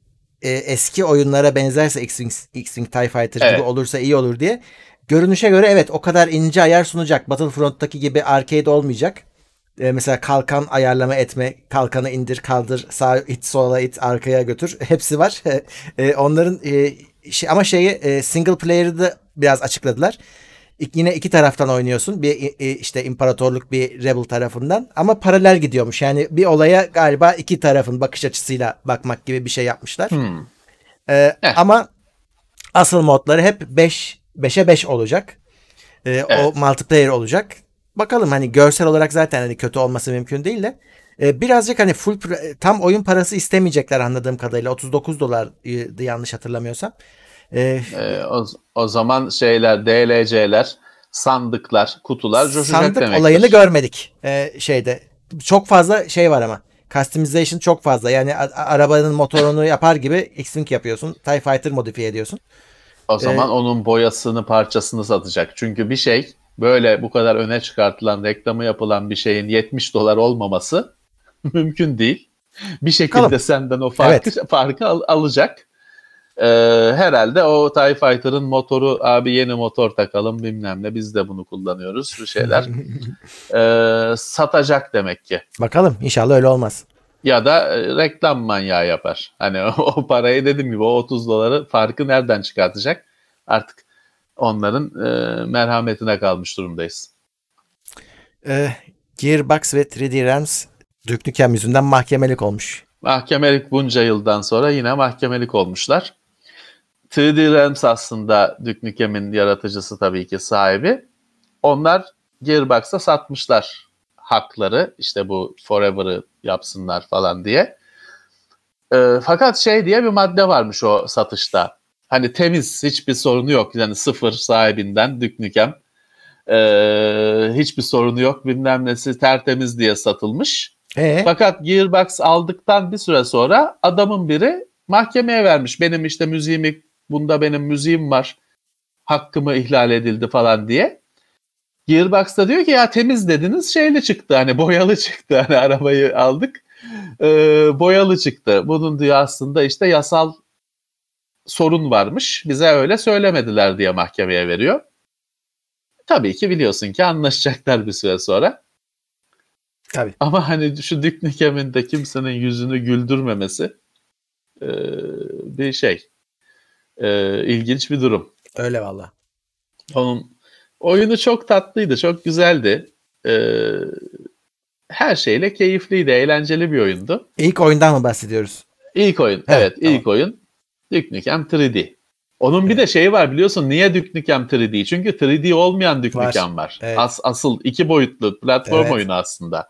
e, eski oyunlara benzerse X-Wing, X-Wing TIE Fighter Evet. gibi olursa iyi olur diye. Görünüşe göre evet o kadar ince ayar sunacak. Battlefront'taki gibi arcade olmayacak. Ee, mesela kalkan ayarlama etme, kalkanı indir, kaldır, sağ it, sola it, arkaya götür. Hepsi var. Ee, onların e, şey, ama şeyi e, single player'ı da biraz açıkladılar. Yine iki taraftan oynuyorsun. Bir e, işte imparatorluk bir rebel tarafından ama paralel gidiyormuş. Yani bir olaya galiba iki tarafın bakış açısıyla bakmak gibi bir şey yapmışlar. Hmm. Ee, Eh. ama asıl modları hep 5 5'e 5 olacak. Ee, O Evet. multiplayer olacak. Bakalım hani görsel olarak zaten hani kötü olması mümkün değil de e, birazcık hani full tam oyun parası istemeyecekler anladığım kadarıyla 39 dolardı yanlış hatırlamıyorsam. Ee, Ee, o, o zaman şeyler, DLC'ler, sandıklar, kutular coşacak sandık demektir. olayını görmedik ee, şeyde. Çok fazla şey var ama. Customization çok fazla. Yani arabanın motorunu yapar gibi X-Wing yapıyorsun. TIE Fighter modifiye ediyorsun. O zaman Ee, onun boyasını, parçasını satacak. Çünkü bir şey böyle bu kadar öne çıkartılan, reklamı yapılan bir şeyin 70 dolar olmaması mümkün değil. Bir şekilde Bakalım. senden o farkı, farkı al- alacak. Ee, herhalde o TIE Fighter'ın motoru abi yeni motor takalım bilmem ne biz de bunu kullanıyoruz bir şeyler. Ee, satacak demek ki. Bakalım inşallah öyle olmaz. Ya da e, reklam manyağı yapar. Hani o, o parayı dediğim gibi o 30 doları farkı nereden çıkartacak? Artık onların e, merhametine kalmış durumdayız. Ee, Gearbox ve 3D Realms Duke Nukem yüzünden mahkemelik olmuş. Mahkemelik bunca yıldan sonra yine mahkemelik olmuşlar. 3D Realms aslında Duke Nukem'in yaratıcısı tabii ki sahibi. Onlar Gearbox'a satmışlar hakları işte bu Forever'ı yapsınlar falan diye. Ee, fakat şey diye bir madde varmış o satışta. Hani temiz hiçbir sorunu yok. Yani sıfır sahibinden Duke Nukem. Ee, hiçbir sorunu yok bilmem nesi tertemiz diye satılmış. Ee, Fakat Gearbox aldıktan bir süre sonra adamın biri mahkemeye vermiş. Benim işte müziğimi bunda benim müziğim var. Hakkımı ihlal edildi falan diye. Gearbox da diyor ki ya temiz dediniz şeyli çıktı hani boyalı çıktı hani arabayı aldık Ee, boyalı çıktı. Bunun diyor aslında işte yasal sorun varmış bize öyle söylemediler diye mahkemeye veriyor. Tabii ki biliyorsun ki anlaşacaklar bir süre sonra. tabii. Ama hani şu de kimsenin yüzünü güldürmemesi e, bir şey. E, ilginç bir durum. Öyle valla. Onun oyunu çok tatlıydı, çok güzeldi. E, her şeyle keyifliydi, eğlenceli bir oyundu. İlk oyundan mı bahsediyoruz? İlk oyun, Evet, evet, ilk oyun Duke Nukem 3D. Onun bir de şeyi var biliyorsun niye Duke Nukem 3D? Çünkü 3D olmayan Duke Var. Nukem var. Evet. As, asıl iki boyutlu platform Evet. oyunu aslında.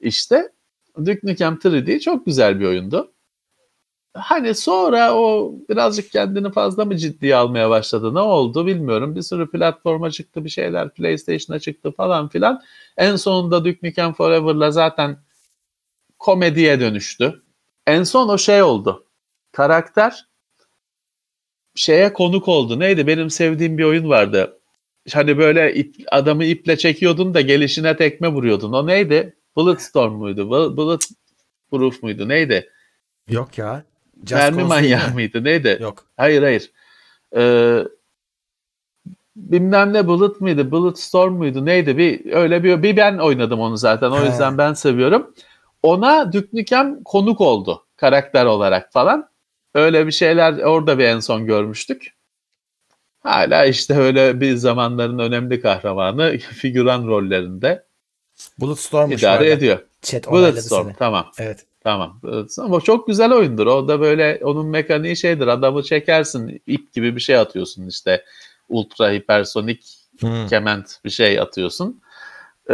İşte Duke Nukem 3D çok güzel bir oyundu. Hani sonra o birazcık kendini fazla mı ciddiye almaya başladı? Ne oldu bilmiyorum. Bir sürü platforma çıktı bir şeyler. PlayStation'a çıktı falan filan. En sonunda Duke Nukem Forever'la zaten komediye dönüştü. En son o şey oldu. Karakter şeye konuk oldu. Neydi? Benim sevdiğim bir oyun vardı. Hani böyle ip- adamı iple çekiyordun da gelişine tekme vuruyordun. O neydi? Bulletstorm muydu? Bu- Bulletproof muydu? Neydi? Yok ya. Just Mermi manyağı mi? mıydı? Neydi? Yok. Hayır hayır. Ee, bilmem ne Bullet mıydı? Bulletstorm muydu? Neydi? Bir öyle bir bir ben oynadım onu zaten. O He. yüzden ben seviyorum. Ona Duke Nukem konuk oldu karakter olarak falan. Öyle bir şeyler orada bir en son görmüştük. Hala işte öyle bir zamanların önemli kahramanı figüran rollerinde Bulletstorm'muş bu idare ediyor. Chat Bulletstorm seni. tamam. Evet. Tamam. Ama çok güzel oyundur. O da böyle onun mekaniği şeydir. Adamı çekersin ip gibi bir şey atıyorsun işte. Ultra hipersonik Hmm. kement bir şey atıyorsun. Ee,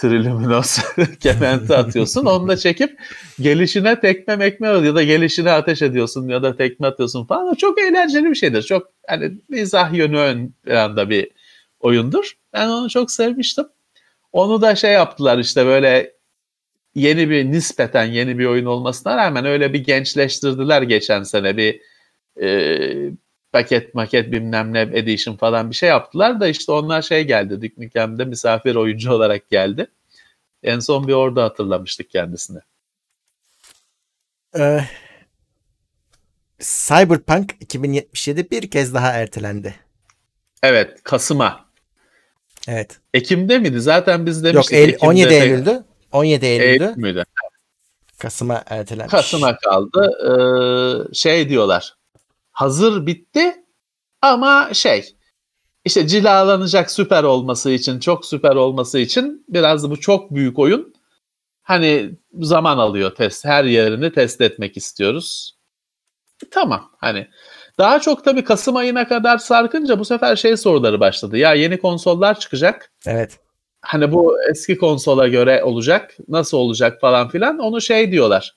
Triluminos kementi atıyorsun. Onu da çekip gelişine tekme mekme ya da gelişine ateş ediyorsun ya da tekme atıyorsun falan. O çok eğlenceli bir şeydir. Çok hani mizah yönü ön planda bir oyundur. Ben onu çok sevmiştim. Onu da şey yaptılar işte böyle yeni bir nispeten yeni bir oyun olmasına rağmen öyle bir gençleştirdiler geçen sene bir e, paket maket bilmem ne edition falan bir şey yaptılar da işte onlar şey geldi Duke Nukem'de misafir oyuncu olarak geldi. En son bir orada hatırlamıştık kendisini. Ee, Cyberpunk 2077 bir kez daha ertelendi. Evet Kasım'a. Evet. Ekim'de miydi? Zaten biz Yok demiştik. Eylül- Ekim'de 17 de- Eylül'dü. 17 Eylül'dü. Eylül müydü? Kasım'a ertelenmiş. Kasım'a kaldı. Ee, şey diyorlar. Hazır bitti ama şey işte cilalanacak süper olması için, çok süper olması için biraz da bu çok büyük oyun hani zaman alıyor test. Her yerini test etmek istiyoruz. Tamam hani daha çok tabii Kasım ayına kadar sarkınca bu sefer şey soruları başladı. Ya yeni konsollar çıkacak Evet. Hani bu eski konsola göre olacak, nasıl olacak falan filan onu şey diyorlar.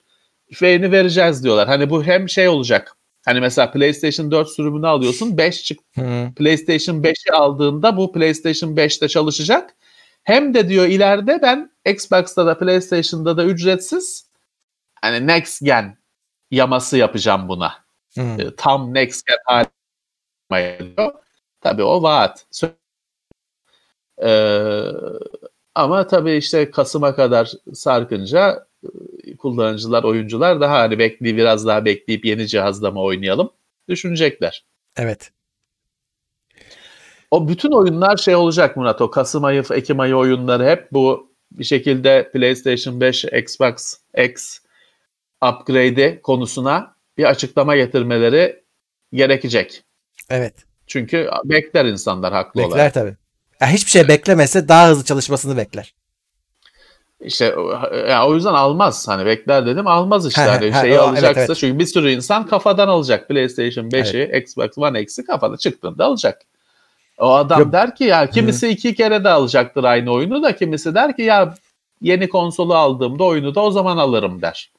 Şeyini vereceğiz diyorlar. Hani bu hem şey olacak. Hani mesela PlayStation 4 sürümünü alıyorsun. 5 çık. PlayStation 5'i aldığında bu PlayStation 5'te çalışacak. Hem de diyor ileride ben Xbox'ta da PlayStation'da da ücretsiz hani next gen yaması yapacağım buna. E, Tam next gen diyor. Tabii o vaat. Ee, ama tabii işte Kasım'a kadar sarkınca e, kullanıcılar, oyuncular daha hani bekleyip biraz daha bekleyip yeni cihazla mı oynayalım düşünecekler. Evet. O bütün oyunlar şey olacak Murat. O Kasım ayı, Ekim ayı oyunları hep bu bir şekilde PlayStation 5, Xbox X upgrade'i konusuna bir açıklama getirmeleri gerekecek. Evet. Çünkü bekler insanlar haklı olarak. Bekler tabii. Ya hiçbir şey beklemese daha hızlı çalışmasını bekler. İşte ya o yüzden almaz. Hani bekler dedim almaz işte. Ha, hani ha, şeyi alacaksa evet, evet. çünkü bir sürü insan kafadan alacak. PlayStation 5'i, Xbox One X'i kafada çıktığında alacak. O adam Yok. der ki ya kimisi iki kere de alacaktır aynı oyunu da kimisi der ki ya yeni konsolu aldığımda oyunu da o zaman alırım der.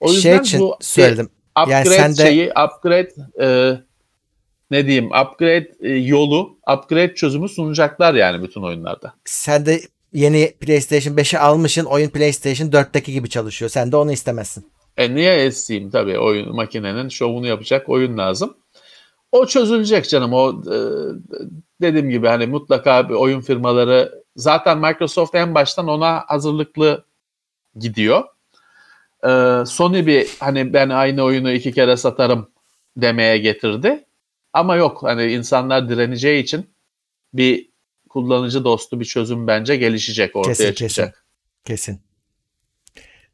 O yüzden şey için bu söyledim. upgrade Yani sen de- şeyi upgrade e, ne diyeyim upgrade e, yolu upgrade çözümü sunacaklar yani bütün oyunlarda. Sen de yeni PlayStation 5'i almışsın. Oyun PlayStation 4'teki gibi çalışıyor. Sen de onu istemezsin. E niye eseyim tabii oyun makinenin şovunu yapacak oyun lazım. O çözülecek canım. O e, dediğim gibi hani mutlaka bir oyun firmaları zaten Microsoft en baştan ona hazırlıklı gidiyor. E, Sony bir hani ben aynı oyunu iki kere satarım demeye getirdi. Ama yok hani insanlar direneceği için bir kullanıcı dostu bir çözüm bence gelişecek ortaya Kesin, çıkacak. Kesin.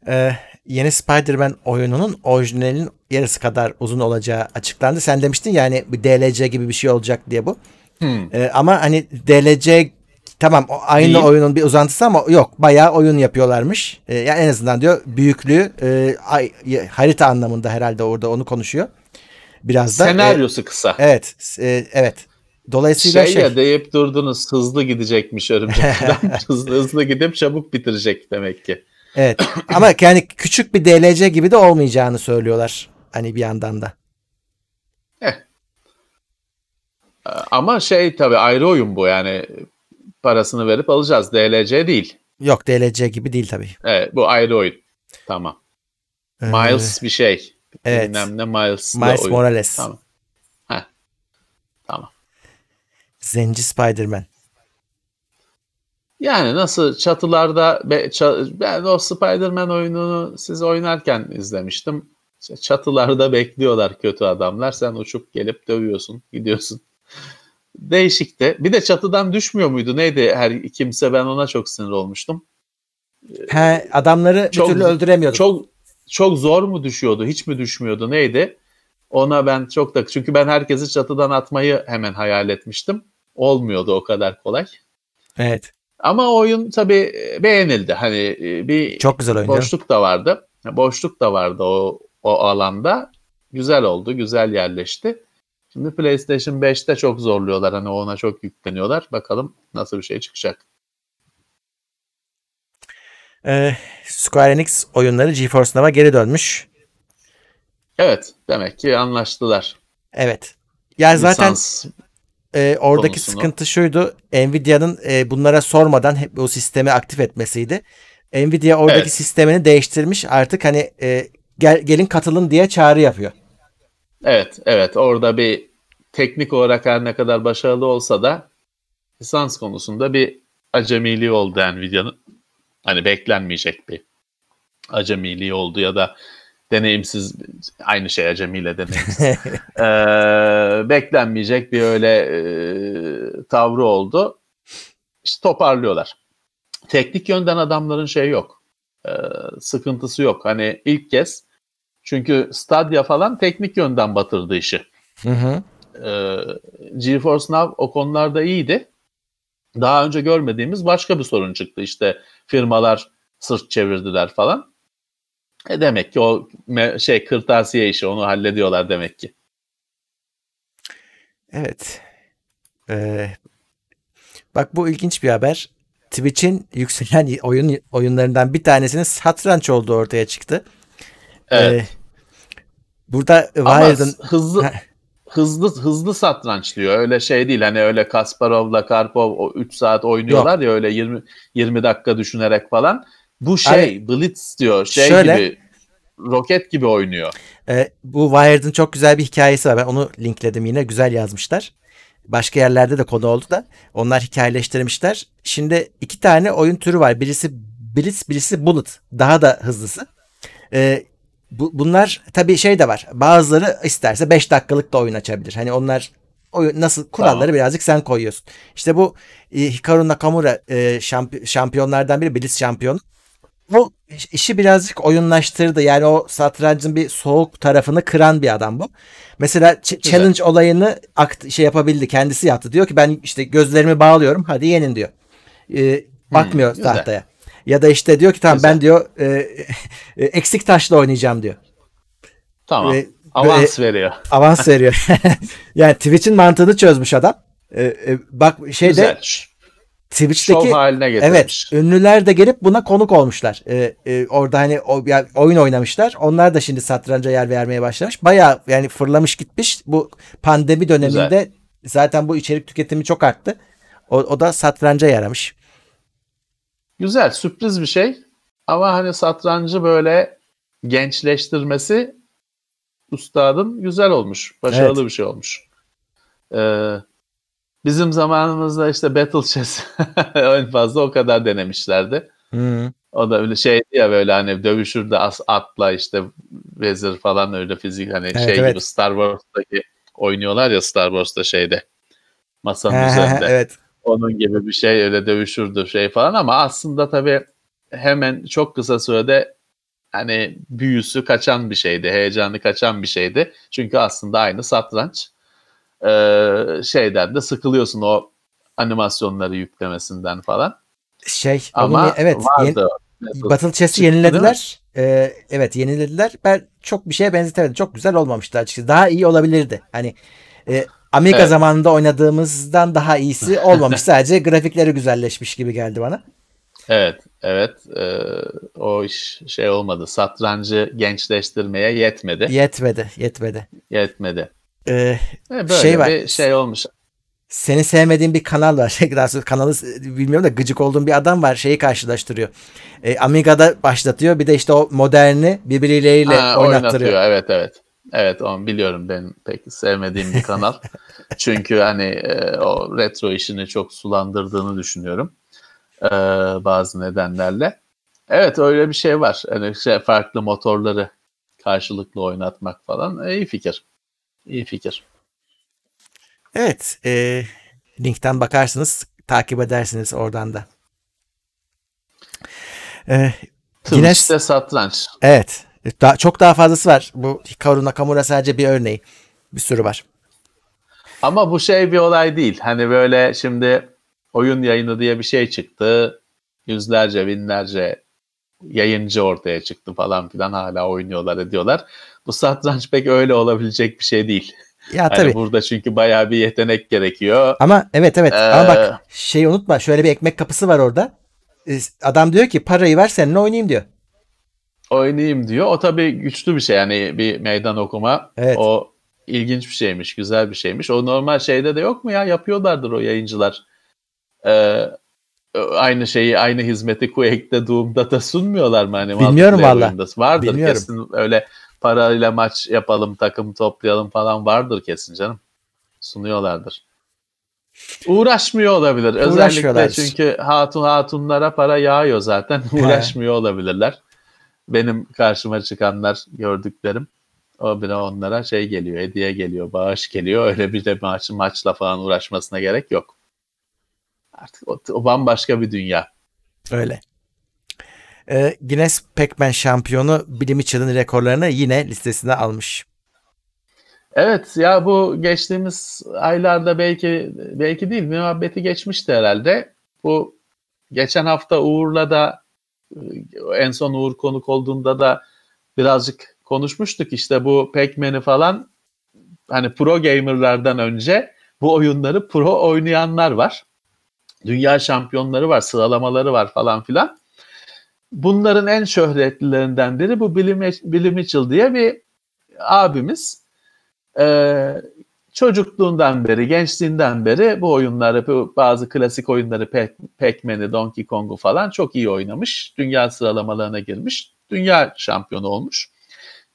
Ee, yeni Spider-Man oyununun orijinalinin yarısı kadar uzun olacağı açıklandı. Sen demiştin yani bir DLC gibi bir şey olacak diye bu. Hmm. Ee, ama hani DLC tamam o aynı Değil. oyunun bir uzantısı ama yok bayağı oyun yapıyorlarmış. Ee, yani en azından diyor büyüklüğü e, ay- harita anlamında herhalde orada onu konuşuyor. Biraz da e, Senaryosu kısa. evet e, evet. Dolayısıyla şey, şey, ya deyip durdunuz hızlı gidecekmiş örümcek hızlı hızlı gidip çabuk bitirecek demek ki. evet. ama yani küçük bir DLC gibi de olmayacağını söylüyorlar. Hani bir yandan da. Ee, Ama şey tabii ayrı oyun bu yani parasını verip alacağız. DLC değil. Yok DLC gibi değil tabii. Evet, bu ayrı oyun. Tamam. Ee, Miles bir şey. Evet. Bilmem ne Miles oyun. Morales. Tamam. Heh. Tamam. Zenci Spider-Man. Yani nasıl çatılarda be- ça- ben o Spider-Man oyununu siz oynarken izlemiştim. Çatılarda bekliyorlar kötü adamlar. Sen uçup gelip dövüyorsun, gidiyorsun. Değişikti. Bir de çatıdan düşmüyor muydu? Neydi her kimse ben ona çok sinir olmuştum. He, adamları Çok- bir türlü öldüremiyordu. Çok çok zor mu düşüyordu? Hiç mi düşmüyordu? Neydi? Ona ben çok da çünkü ben herkesi çatıdan atmayı hemen hayal etmiştim. Olmuyordu o kadar kolay. Evet. Ama oyun tabii beğenildi. Hani bir Çok güzel oyun. boşluk da vardı. Boşluk da vardı o, o alanda. Güzel oldu, güzel yerleşti. Şimdi PlayStation 5'te çok zorluyorlar. Hani ona çok yükleniyorlar. Bakalım nasıl bir şey çıkacak. Ee, Square Enix oyunları GeForce Now'a geri dönmüş. Evet, demek ki anlaştılar. Evet. Ya zaten Lisans e, oradaki konusunu. sıkıntı şuydu. Nvidia'nın e, bunlara sormadan hep o sistemi aktif etmesiydi. Nvidia oradaki Evet. sistemini değiştirmiş. Artık hani e, gel, gelin katılın diye çağrı yapıyor. Evet, evet. Orada bir teknik olarak her ne kadar başarılı olsa da lisans konusunda bir acemiliği oldu Nvidia'nın. Hani beklenmeyecek bir acemiliği oldu ya da deneyimsiz aynı şey acemiyle deneyimsiz. Ee, beklenmeyecek bir öyle e, tavrı oldu. İşte toparlıyorlar. Teknik yönden adamların şey yok. Ee, sıkıntısı yok. Hani ilk kez çünkü Stadia falan teknik yönden batırdı işi. Hı hı. Ee, GeForce Now o konularda iyiydi. Daha önce görmediğimiz başka bir sorun çıktı. İşte firmalar sırt çevirdiler falan. E demek ki o şey kırtasiye işi onu hallediyorlar demek ki. Evet. Ee, bak bu ilginç bir haber. Twitch'in yükselen oyun oyunlarından bir tanesinin satranç olduğu ortaya çıktı. Evet. Ee, burada Wired'ın hızlı. Hızlı hızlı satranç diyor. Öyle şey değil. Hani öyle Kasparov'la Karpov o 3 saat oynuyorlar ya öyle 20 20 dakika düşünerek falan. Bu şey Blitz diyor. Şey Şöyle- gibi roket gibi oynuyor. e, bu Wired'ın çok güzel bir hikayesi var. Ben onu linkledim yine. Güzel yazmışlar. Başka yerlerde de konu oldu da onlar hikayeleştirmişler. Şimdi iki tane oyun türü var. Birisi Blitz, birisi Bullet. Daha da hızlısı. Ee, bu, bunlar tabii şey de var. Bazıları isterse 5 dakikalık da oyun açabilir. Hani onlar oyun nasıl kuralları Tamam. birazcık sen koyuyorsun. İşte bu e, Hikaru Nakamura e, şampi- şampiyonlardan biri Blitz şampiyonu. Bu işi birazcık oyunlaştırdı. Yani o satrancın bir soğuk tarafını kıran bir adam bu. Mesela ç- Güzel. challenge olayını akt şey yapabildi. Kendisi yaptı. Diyor ki ben işte gözlerimi bağlıyorum. Hadi yenin diyor. Ee, bakmıyor güzel. tahtaya. Ya da işte diyor ki tamam Güzel. ben diyor e, e, eksik taşla oynayacağım diyor. Tamam. Ve- Avans veriyor. Avans veriyor. yani Twitch'in mantığını çözmüş adam. Ee, e, bak şeyde Güzel. Twitch'teki Şov haline Evet, getirmiş. ünlüler de gelip buna konuk olmuşlar. Ee, e, orada hani o, yani oyun oynamışlar. Onlar da şimdi satranca yer vermeye başlamış. Bayağı yani fırlamış gitmiş. Bu pandemi döneminde zaten bu içerik tüketimi çok arttı. O, o da satranca yaramış. Güzel, sürpriz bir şey. Ama hani satrancı böyle gençleştirmesi ustadın güzel olmuş. Başarılı Evet. bir şey olmuş. Ee, bizim zamanımızda işte Battle Chess en fazla o kadar denemişlerdi. Hı. O da öyle şeydi ya böyle hani dövüşürde as atla işte vezir falan öyle fizik hani Evet, şey evet. gibi Star Wars'taki oynuyorlar ya Star Wars'ta şeyde masanın üzerinde. evet. Onun gibi bir şey öyle dövüşürdü şey falan ama aslında tabii hemen çok kısa sürede hani büyüsü kaçan bir şeydi, heyecanı kaçan bir şeydi. Çünkü aslında aynı satranç. Ee, şeyden de sıkılıyorsun o animasyonları yüklemesinden falan. Şey, Ama onu, evet. yeni- vardı. Battle Chess'i yenilediler. Ee, evet yenilediler. Ben çok bir şeye benzetemedim. Çok güzel olmamıştı açıkçası. Daha iyi olabilirdi. Hani e, Amiga Evet. zamanında oynadığımızdan daha iyisi olmamış. Sadece grafikleri güzelleşmiş gibi geldi bana. Evet, evet. Ee, o iş şey olmadı. Satrancı gençleştirmeye yetmedi. Yetmedi. Yetmedi. Yetmedi. Ee, E, böyle Şey var. bir şey olmuş. seni sevmediğin bir kanal var. Şey, Daha sonra kanalı bilmiyorum da gıcık olduğum bir adam var. Şeyi karşılaştırıyor. Ee, Amiga'da başlatıyor. Bir de işte o moderni birbirleriyle Ha, oynattırıyor. oynatıyor. Evet, evet. Evet, onu biliyorum ben pek sevmediğim bir kanal. Çünkü hani e, o retro işini çok sulandırdığını düşünüyorum. E, bazı nedenlerle. Evet, öyle bir şey var. Hani şey, farklı motorları karşılıklı oynatmak falan. E, iyi fikir. İyi fikir. Evet. E, linkten bakarsınız. Takip edersiniz oradan da. E, Twitch'te satranç. evet. Daha, çok daha fazlası var. Bu Hikaru Nakamura sadece bir örneği. Bir sürü var. Ama bu şey bir olay değil. Hani böyle şimdi oyun yayını diye bir şey çıktı. Yüzlerce, binlerce yayıncı ortaya çıktı falan filan hala oynuyorlar ediyorlar. Bu satranç pek öyle olabilecek bir şey değil. Ya Hani tabii. burada çünkü bayağı bir yetenek gerekiyor. Ama evet evet ama Ee, bak şeyi unutma şöyle bir ekmek kapısı var orada. Ee, Adam diyor ki parayı ver seninle oynayayım diyor. Oynayayım diyor. O tabii güçlü bir şey yani bir meydan okuma. Evet. O ilginç bir şeymiş, güzel bir şeymiş. O normal şeyde de yok mu ya? Yapıyorlardır o yayıncılar. Ee, aynı şeyi, aynı hizmeti Quake'de, Doom'da da sunmuyorlar mı? Hani Bilmiyorum valla. Vardır Bilmiyorum. kesin öyle parayla maç yapalım, takım toplayalım falan vardır kesin canım. Sunuyorlardır. Uğraşmıyor olabilir. Özellikle çünkü hatun hatunlara para yağıyor zaten. Uğraşmıyor olabilirler. Benim karşıma çıkanlar gördüklerim o bile onlara şey geliyor, hediye geliyor, bağış geliyor. Öyle bir de maç, maçla falan uğraşmasına gerek yok. Artık o, o bambaşka bir dünya. Öyle. Ee, Guinness Pac-Man şampiyonu Billy Mitchell'ın rekorlarını yine listesine almış. Evet ya bu geçtiğimiz aylarda belki belki değil muhabbeti geçmişti herhalde. Bu geçen hafta Uğur'la da en son Uğur konuk olduğunda da birazcık konuşmuştuk işte bu Pac-Man'i falan hani pro gamerlardan önce bu oyunları pro oynayanlar var. Dünya şampiyonları var, sıralamaları var falan filan. Bunların en şöhretlilerinden biri bu Billy, Mitchell diye bir abimiz. Ee, çocukluğundan beri, gençliğinden beri bu oyunları, bu bazı klasik oyunları Pac- Pac-Man'i, Donkey Kong'u falan çok iyi oynamış. Dünya sıralamalarına girmiş. Dünya şampiyonu olmuş.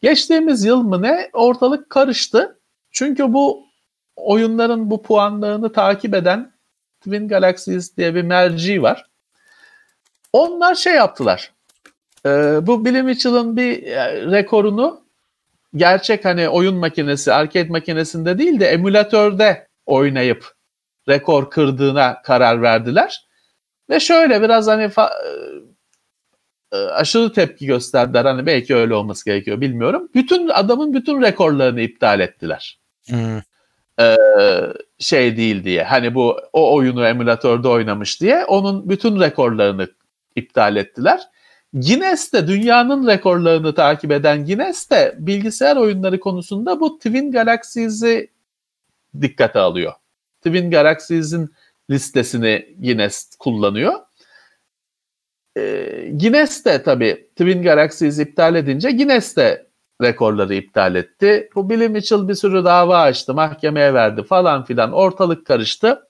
Geçtiğimiz yıl mı ne ortalık karıştı. Çünkü bu oyunların bu puanlarını takip eden Twin Galaxies diye bir merci var. Onlar şey yaptılar. Ee, bu Billy Mitchell'ın bir e, rekorunu gerçek hani oyun makinesi, arcade makinesinde değil de emülatörde oynayıp rekor kırdığına karar verdiler. Ve şöyle biraz hani fa- e, aşırı tepki gösterdiler. Hani belki öyle olması gerekiyor bilmiyorum. Bütün adamın bütün rekorlarını iptal ettiler. Hmm. Ee, şey değil diye. Hani bu o oyunu emülatörde oynamış diye onun bütün rekorlarını iptal ettiler. Guinness de dünyanın rekorlarını takip eden Guinness de bilgisayar oyunları konusunda bu Twin Galaxies'i dikkate alıyor. Twin Galaxies'in listesini Guinness kullanıyor. Ee, Guinness de tabii Twin Galaxies iptal edince Guinness de rekorları iptal etti. Bu Billy Mitchell bir sürü dava açtı, mahkemeye verdi falan filan. Ortalık karıştı.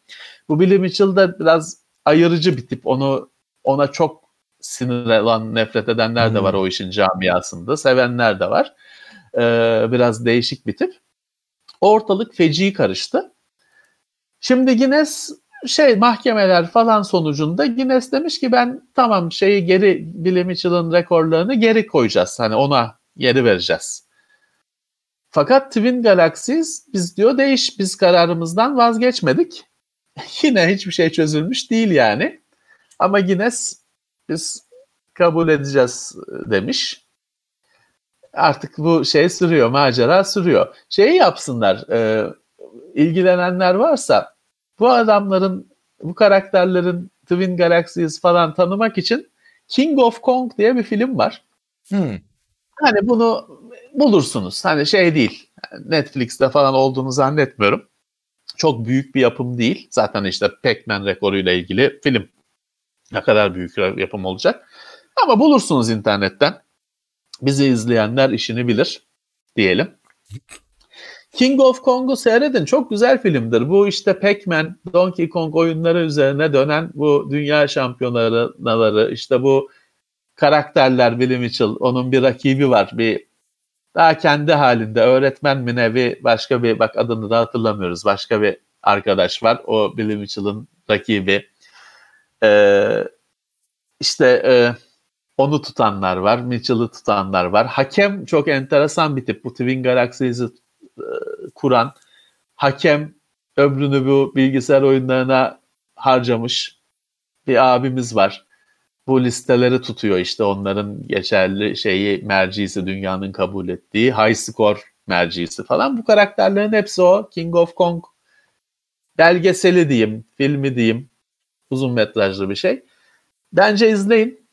Bu Billy Mitchell da biraz ayırıcı bir tip. Onu ona çok sinir olan, nefret edenler de var o işin camiasında. Sevenler de var. Ee, biraz değişik bir tip. Ortalık feci karıştı. Şimdi Guinness şey mahkemeler falan sonucunda Guinness demiş ki ben tamam şeyi geri Billy Mitchell'ın rekorlarını geri koyacağız. Hani ona geri vereceğiz. Fakat Twin Galaxies biz diyor değiş biz kararımızdan vazgeçmedik. Yine hiçbir şey çözülmüş değil yani. Ama Guinness biz kabul edeceğiz demiş. Artık bu şey sürüyor, macera sürüyor. Şeyi yapsınlar, e, ilgilenenler varsa bu adamların, bu karakterlerin Twin Galaxies falan tanımak için King of Kong diye bir film var. Hmm. Hani bunu bulursunuz. Hani şey değil. Netflix'te falan olduğunu zannetmiyorum. Çok büyük bir yapım değil. Zaten işte Pac-Man rekoruyla ilgili film. Ne kadar büyük yapım olacak. Ama bulursunuz internetten. Bizi izleyenler işini bilir diyelim. King of Kong'u seyredin. Çok güzel filmdir. Bu işte Pac-Man, Donkey Kong oyunları üzerine dönen bu dünya şampiyonaları, işte bu karakterler Billy Mitchell, onun bir rakibi var. Bir daha kendi halinde öğretmen mi ne başka bir bak adını da hatırlamıyoruz. Başka bir arkadaş var. O Billy Mitchell'ın rakibi. Ee, işte e, onu tutanlar var. Mitchell'ı tutanlar var. Hakem çok enteresan bir tip. Bu Twin Galaxies'i e, kuran hakem ömrünü bu bilgisayar oyunlarına harcamış bir abimiz var. Bu listeleri tutuyor işte onların geçerli şeyi mercisi dünyanın kabul ettiği high score mercisi falan. Bu karakterlerin hepsi o King of Kong belgeseli diyeyim, filmi diyeyim. Uzun metrajlı bir şey. Bence izleyin.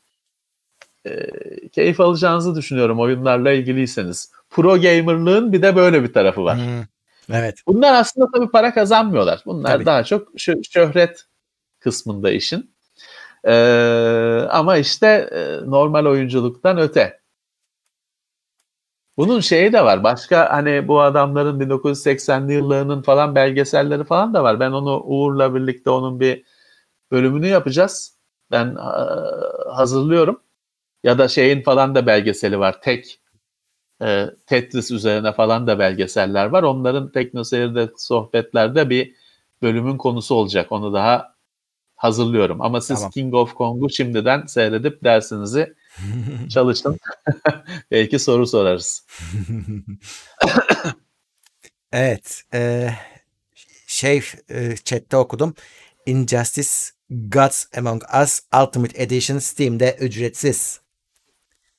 e, keyif alacağınızı düşünüyorum oyunlarla ilgiliyseniz. Pro gamerlığın bir de böyle bir tarafı var. Hmm. Evet. Bunlar aslında tabii para kazanmıyorlar. Bunlar Tabii. daha çok şö- şöhret kısmında işin. Ee, ama işte e, normal oyunculuktan öte. Bunun şeyi de var. Başka hani bu adamların 1980'li yıllarının falan belgeselleri falan da var. Ben onu Uğur'la birlikte onun bir bölümünü yapacağız. Ben e, hazırlıyorum. Ya da şeyin falan da belgeseli var. Tek e, Tetris üzerine falan da belgeseller var. Onların TeknoSeyir'de sohbetlerde bir bölümün konusu olacak. Onu daha hazırlıyorum. Ama siz Tamam. King of Kong'u şimdiden seyredip dersinizi çalışın. Belki soru sorarız. Evet. e, şey e, chatte okudum. Injustice Gods Among Us Ultimate Edition Steam'de ücretsiz.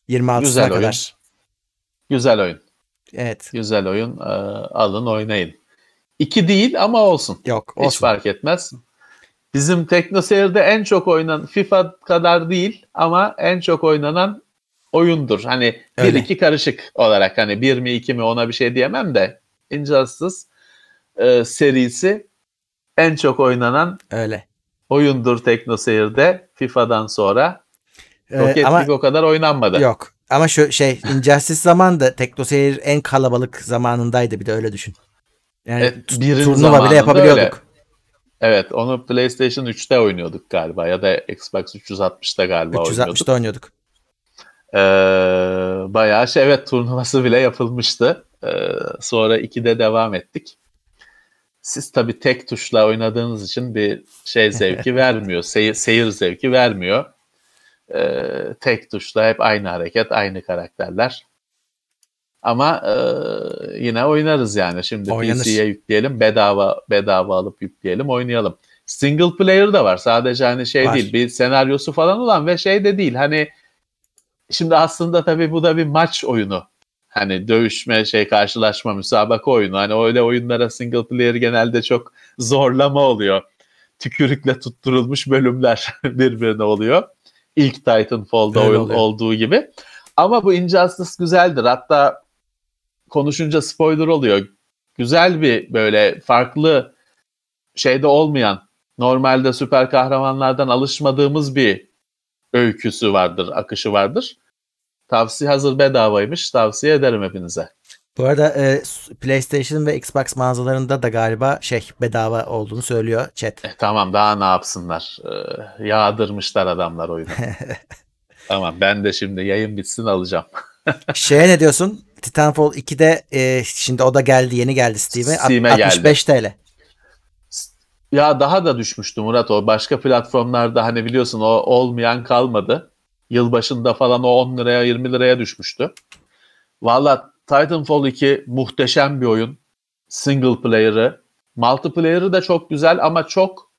26'sına Güzel kadar. oyun. Güzel oyun. Evet. Güzel oyun. Ee, alın oynayın. İki değil ama olsun. Yok Hiç olsun. fark etmez. Bizim TeknoSeyir'de en çok oynanan FIFA kadar değil ama en çok oynanan oyundur. Hani Öyle. bir iki karışık olarak hani bir mi iki mi ona bir şey diyemem de Injustice e, serisi en çok oynanan Öyle. Oyundur TeknoSeyir'de FIFA'dan sonra. Ee, Rocket ama League o kadar oynanmadı. yok. Ama şu şey Injustice zamanında TeknoSeyir en kalabalık zamanındaydı bir de öyle düşün. Yani birin turnuva bile yapabiliyorduk. öyle. Evet onu PlayStation 3'te oynuyorduk galiba ya da Xbox 360'ta galiba oynuyorduk. 360'da oynuyorduk. Ee, bayağı şey evet turnuvası bile yapılmıştı. Ee, sonra 2'de devam ettik. Siz tabii tek tuşla oynadığınız için bir şey zevki vermiyor. Seyir, seyir zevki vermiyor. Ee, tek tuşla hep aynı hareket, aynı karakterler. Ama e, yine oynarız yani. Şimdi Oynanır. PC'ye yükleyelim, bedava bedava alıp yükleyelim, oynayalım. Single player da var. Sadece hani şey Var. değil, bir senaryosu falan olan ve şey de değil. Hani Şimdi aslında tabii bu da bir maç oyunu. Hani dövüşme, şey karşılaşma, müsabaka oyunu. Hani öyle oyunlara single player genelde çok zorlama oluyor. Tükürükle tutturulmuş bölümler birbirine oluyor. İlk Titanfall'da Öyle oyun oluyor. olduğu gibi. Ama bu Injustice güzeldir. Hatta konuşunca spoiler oluyor. Güzel bir böyle farklı şeyde olmayan, normalde süper kahramanlardan alışmadığımız bir öyküsü vardır, akışı vardır. Tavsiye hazır bedavaymış. Tavsiye ederim hepinize. Bu arada e, PlayStation ve Xbox mağazalarında da galiba şey bedava olduğunu söylüyor chat. E, tamam daha ne yapsınlar? Ee, yağdırmışlar adamlar oyunu. tamam ben de şimdi yayın bitsin alacağım. Şeye ne diyorsun? Titanfall 2'de e, şimdi o da geldi yeni geldi Steam'e. Steam'e geldi. 65 TL. Ya daha da düşmüştü Murat o. Başka platformlarda hani biliyorsun o olmayan kalmadı. Yılbaşında falan o 10 liraya 20 liraya düşmüştü. Valla Titanfall 2 muhteşem bir oyun. Single player'ı. Multiplayer'ı da çok güzel ama çok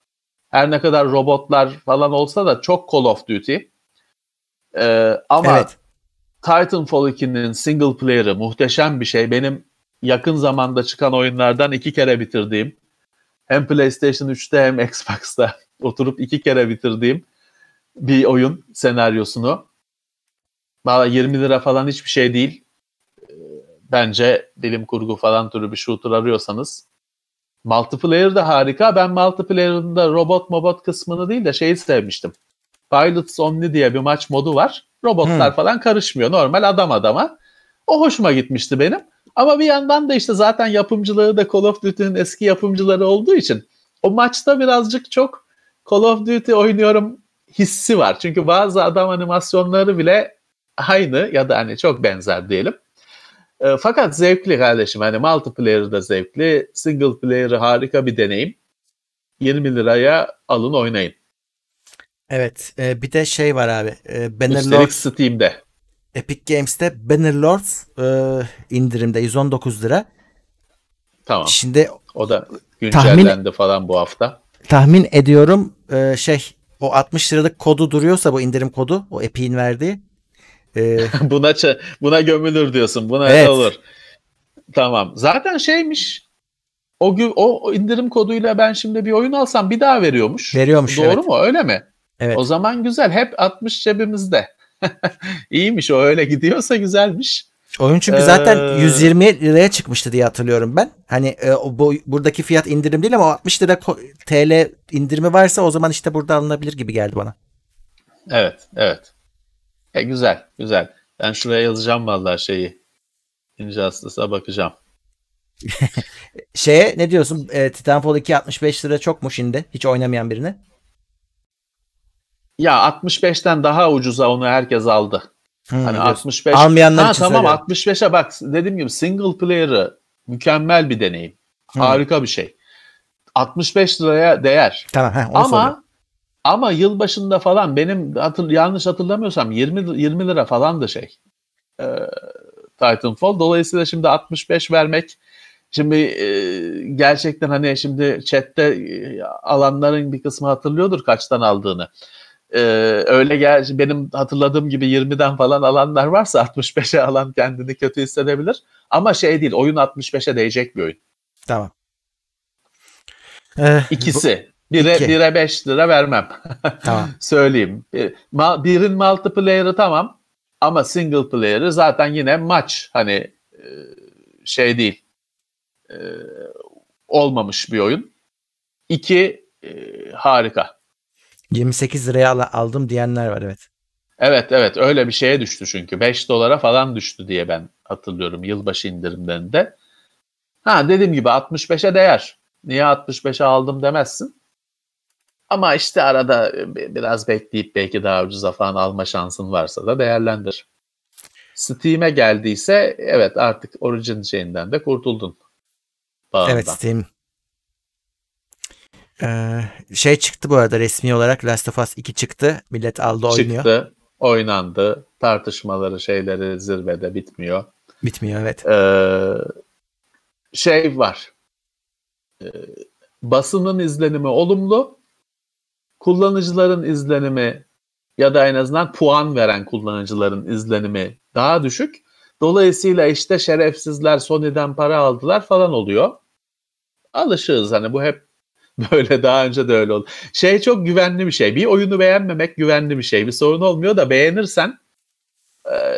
her ne kadar robotlar falan olsa da çok Call of Duty. Ee, ama Evet. Titanfall 2'nin single player'ı muhteşem bir şey. Benim yakın zamanda çıkan oyunlardan iki kere bitirdiğim hem PlayStation 3'te hem Xbox'ta oturup iki kere bitirdiğim bir oyun senaryosunu. Valla 20 lira falan hiçbir şey değil. Ee, Bence bilim kurgu falan türü bir shooter arıyorsanız. Multiplayer da harika. Ben multiplayer'ın da robot mobot kısmını değil de şeyi sevmiştim. Pilots Only diye bir maç modu var. Robotlar Hmm. falan karışmıyor. Normal adam adama. O hoşuma gitmişti benim. Ama bir yandan da işte zaten yapımcılığı da Call of Duty'nin eski yapımcıları olduğu için o maçta birazcık çok Call of Duty oynuyorum hissi var. Çünkü bazı adam animasyonları bile aynı ya da hani çok benzer diyelim. E, fakat zevkli kardeşim. Hani multiplayer da zevkli. Single player'ı harika bir deneyim. 20 liraya alın oynayın. Evet. e, bir de şey var abi. E, Üstelik Bannerlord Steam'de. Epic Games'te Bannerlord e, indirimde 119 lira. Tamam. Şimdi O da güncellendi falan bu hafta. tahmin ediyorum e, şey o 60 liralık kodu duruyorsa bu indirim kodu o Epic'in verdiği. e, buna buna gömülür diyorsun. Buna Evet. olur. Tamam. Zaten şeymiş. O gü- o o indirim koduyla ben şimdi bir oyun alsam bir daha veriyormuş. Veriyormuş, Doğru evet. mu? Öyle mi? evet. O zaman güzel. Hep 60 cebimizde. İyiymiş o öyle gidiyorsa güzelmiş. Oyun çünkü zaten Ee, 120 liraya çıkmıştı diye hatırlıyorum ben. Hani e, bu, buradaki fiyat indirim değil ama o 60 lira TL indirimi varsa o zaman işte burada alınabilir gibi geldi bana. Evet, evet. E, güzel, güzel. Ben şuraya yazacağım vallahi şeyi. Injustice'a bakacağım. Şeye ne diyorsun? E, Titanfall 2 65 lira çok mu şimdi? Hiç oynamayan birine. Ya 65'ten daha ucuza onu herkes aldı. Hı, Hani diyorsun. 65. Almayanlar ha, için tamam söylüyorum. 65'e bak dediğim gibi single player'ı mükemmel bir deneyim. Hı. Harika bir şey. 65 liraya değer. Tamam. Heh, onu Ama soruyorum. ama yılbaşında falan benim hatır, yanlış hatırlamıyorsam 20 20 lira falan da şey. E, Titanfall. Dolayısıyla şimdi 65 vermek şimdi e, gerçekten hani şimdi chatte e, alanların bir kısmı hatırlıyordur kaçtan aldığını. E, öyle gel benim hatırladığım gibi 20'den falan alanlar varsa 65'e alan kendini kötü hissedebilir. Ama şey değil oyun 65'e değecek bir oyun. Tamam. Ee, İkisi. Bire, İki. bire 5 lira vermem. Tamam. Söyleyeyim. Bir- ma- Birin multiplayer'ı tamam ama single player'ı zaten yine maç hani e, şey değil e, olmamış bir oyun. İki e, harika. 28 liraya al- aldım diyenler var evet. Evet evet öyle bir şeye düştü çünkü 5 dolara falan düştü diye ben hatırlıyorum yılbaşı indirimlerinde. Ha dediğim gibi 65'e değer. Niye 65'e aldım demezsin. Ama işte arada bi- biraz bekleyip belki daha ucuza falan alma şansın varsa da değerlendir. Steam'e geldiyse evet artık Origin şeyinden de kurtuldun. Bağından. Evet Steam. Ee, şey çıktı bu arada resmi olarak Last of Us 2 çıktı. Millet aldı oynuyor. Çıktı, oynandı. Tartışmaları şeyleri zirvede bitmiyor. Bitmiyor evet. Ee, şey var. Ee, basının izlenimi olumlu. Kullanıcıların izlenimi ya da en azından puan veren kullanıcıların izlenimi daha düşük. Dolayısıyla işte şerefsizler Sony'den para aldılar falan oluyor. Alışığız hani bu hep böyle daha önce de öyle oldu. Şey çok güvenli bir şey. Bir oyunu beğenmemek güvenli bir şey. Bir sorun olmuyor da beğenirsen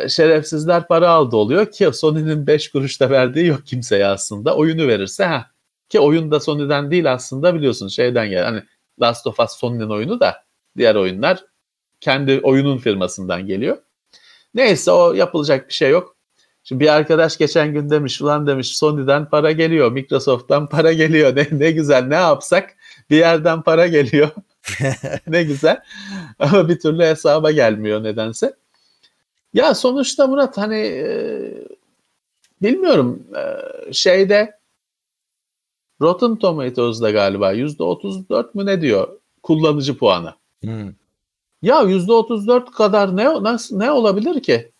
şerefsizler para aldı oluyor ki Sony'nin 5 kuruşta verdiği yok kimseye aslında. Oyunu verirse ha ki oyun da Sony'den değil aslında biliyorsun şeyden gel. Hani Last of Us Sony'nin oyunu da diğer oyunlar kendi oyunun firmasından geliyor. Neyse o yapılacak bir şey yok. Şimdi bir arkadaş geçen gün demiş ulan demiş Sony'den para geliyor, Microsoft'tan para geliyor. Ne, ne güzel ne yapsak bir yerden para geliyor. ne güzel. Ama bir türlü hesaba gelmiyor nedense. Ya sonuçta Murat hani e, bilmiyorum e, şeyde Rotten Tomatoes'da galiba %34 mü ne diyor kullanıcı puanı. Hmm. Ya %34 kadar ne nasıl ne olabilir ki?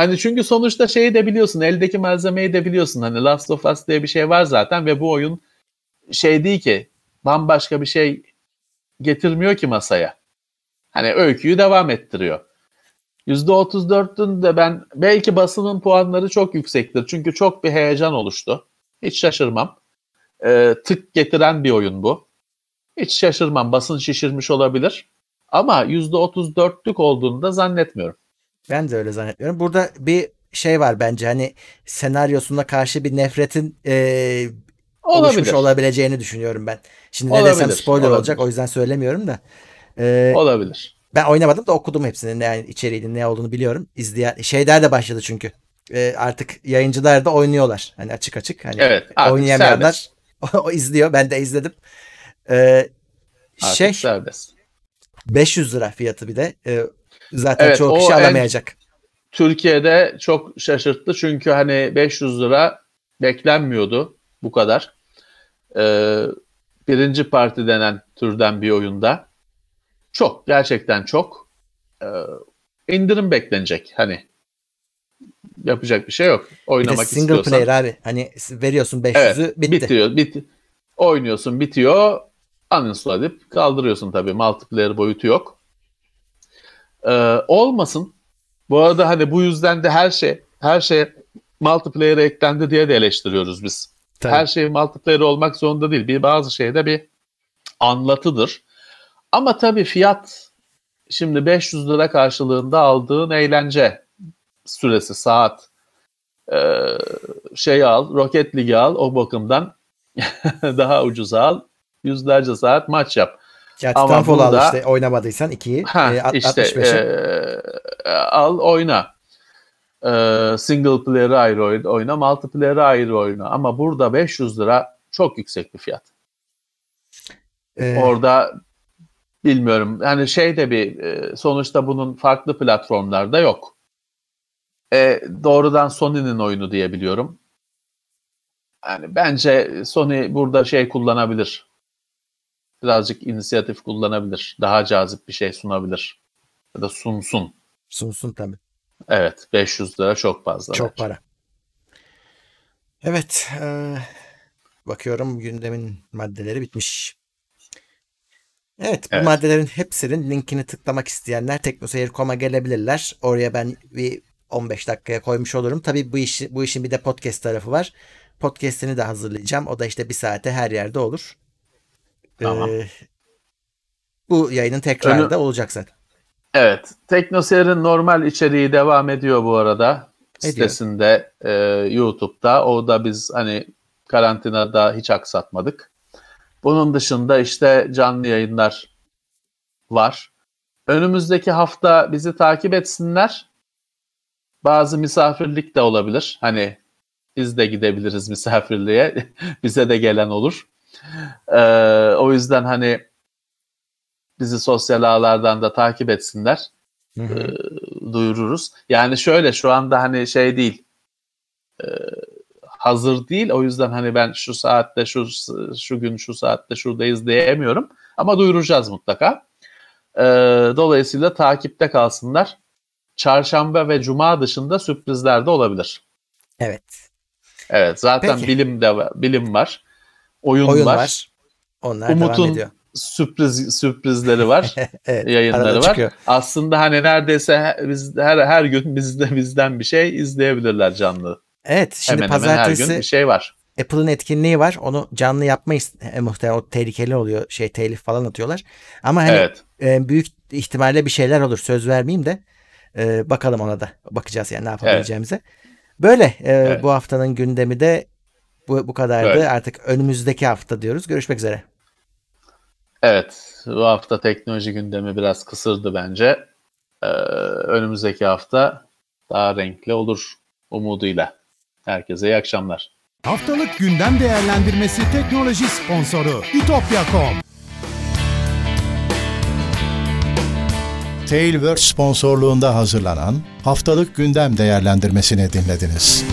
Hani çünkü sonuçta şeyi de biliyorsun, eldeki malzemeyi de biliyorsun. Hani Last of Us diye bir şey var zaten ve bu oyun şey değil ki bambaşka bir şey getirmiyor ki masaya. Hani öyküyü devam ettiriyor. %34'ün de ben belki basının puanları çok yüksektir. Çünkü çok bir heyecan oluştu. Hiç şaşırmam. Ee, tık getiren bir oyun bu. Hiç şaşırmam. Basın şişirmiş olabilir. Ama %34'lük olduğunu da zannetmiyorum. Ben de öyle zannetmiyorum. Burada bir şey var bence hani senaryosuna karşı bir nefretin e, oluşmuş Olabilir. olabileceğini düşünüyorum ben. Şimdi ne Olabilir, desem spoiler olabilir. olacak o yüzden söylemiyorum da. E, Olabilir. ben oynamadım da okudum hepsini. Ne yani içeriğinin ne olduğunu biliyorum. İzleyen şeyler de başladı çünkü. E, artık yayıncılar da oynuyorlar. Hani açık açık. Hani Evet. Oynayamayanlar o izliyor. Ben de izledim. E, Artık şey serbest. 500 lira fiyatı bir de. E, zaten Evet, çoğu kişi alamayacak. Türkiye'de çok şaşırttı çünkü hani 500 lira beklenmiyordu bu kadar. Ee, birinci parti denen türden bir oyunda çok gerçekten çok ee, indirim beklenecek hani yapacak bir şey yok. Bir Oynamak single istiyorsan player abi. Hani veriyorsun 500'ü evet, bitti. bitiyor. Bit oynuyorsun bitiyor uninstall edip kaldırıyorsun tabii multiplayer boyutu yok. Ee, olmasın. Bu arada hani bu yüzden de her şey her şey multiplayer'e eklendi diye de eleştiriyoruz biz. Tabii. Her şey multiplayer olmak zorunda değil. Bir bazı şeyde bir anlatıdır. Ama tabii fiyat şimdi 500 lira karşılığında aldığın eğlence süresi saat e, şey al Rocket League al o bakımdan daha ucuza al yüzlerce saat maç yap. Ya Ama Titanfall al burada- işte oynamadıysan 2'yi. Ha, e, işte 65'i. e, al oyna. E, single player'ı ayrı oyn- oyna, multiplayer'ı ayrı oyna. Ama burada 500 lira çok yüksek bir fiyat. Ee, Orada bilmiyorum. Yani şey de bir e, sonuçta bunun farklı platformlarda yok. E, doğrudan Sony'nin oyunu diye biliyorum. Yani bence Sony burada şey kullanabilir. Birazcık inisiyatif kullanabilir. Daha cazip bir şey sunabilir. Ya da sunsun. sunsun tabii. Evet 500 lira çok fazla. Çok bence. para. Evet. e, bakıyorum gündemin maddeleri bitmiş. Evet, bu Evet. maddelerin hepsinin linkini tıklamak isteyenler teknoseyir.com'a gelebilirler. Oraya ben bir 15 dakikaya koymuş olurum. Tabii bu işi, bu işin bir de podcast tarafı var. Podcast'ini de hazırlayacağım. O da işte bir saate her yerde olur. Tamam. Ee, bu yayının tekrarı Önü- da olacak zaten. Evet. Teknoseyir'in normal içeriği devam ediyor bu arada. Ediyor. Sitesinde, e, YouTube'da. O da biz hani karantinada hiç aksatmadık. Bunun dışında işte canlı yayınlar var. Önümüzdeki hafta bizi takip etsinler. Bazı misafirlik de olabilir. Hani biz de gidebiliriz misafirliğe. Bize de gelen olur. Ee, o yüzden hani bizi sosyal ağlardan da takip etsinler Hı hı. duyururuz. Yani şöyle şu anda hani şey değil e, hazır değil o yüzden hani ben şu saatte şu şu gün şu saatte şuradayız diyemiyorum ama duyuracağız mutlaka. E, dolayısıyla takipte kalsınlar. Çarşamba ve cuma dışında sürprizler de olabilir. Evet. Evet zaten Peki. bilim de bilim var. Oyun, Oyun var. var. Onlar devam Umut'un ediyor. sürpriz sürprizleri var. Evet, yayınları var. çıkıyor. Aslında hani neredeyse biz her her gün bizde bizden bir şey izleyebilirler canlı. Evet, şimdi hemen hemen her gün pazartesi bir şey var. Apple'ın etkinliği var. Onu canlı yapmayız. E, muhtemelen o tehlikeli oluyor. Şey telif falan atıyorlar. Ama hani evet. e, büyük ihtimalle bir şeyler olur. Söz vermeyeyim de e, bakalım ona da. Bakacağız yani ne yapabileceğimize. Böyle e, Evet. bu haftanın gündemi de bu, bu kadardı. Böyle. Artık önümüzdeki hafta diyoruz. Görüşmek üzere. Evet. Bu hafta teknoloji gündemi biraz kısırdı bence. Ee, önümüzdeki hafta daha renkli olur umuduyla. Herkese iyi akşamlar. Haftalık gündem değerlendirmesi teknoloji sponsoru itopya.com. Tailwords sponsorluğunda hazırlanan haftalık gündem değerlendirmesini dinlediniz.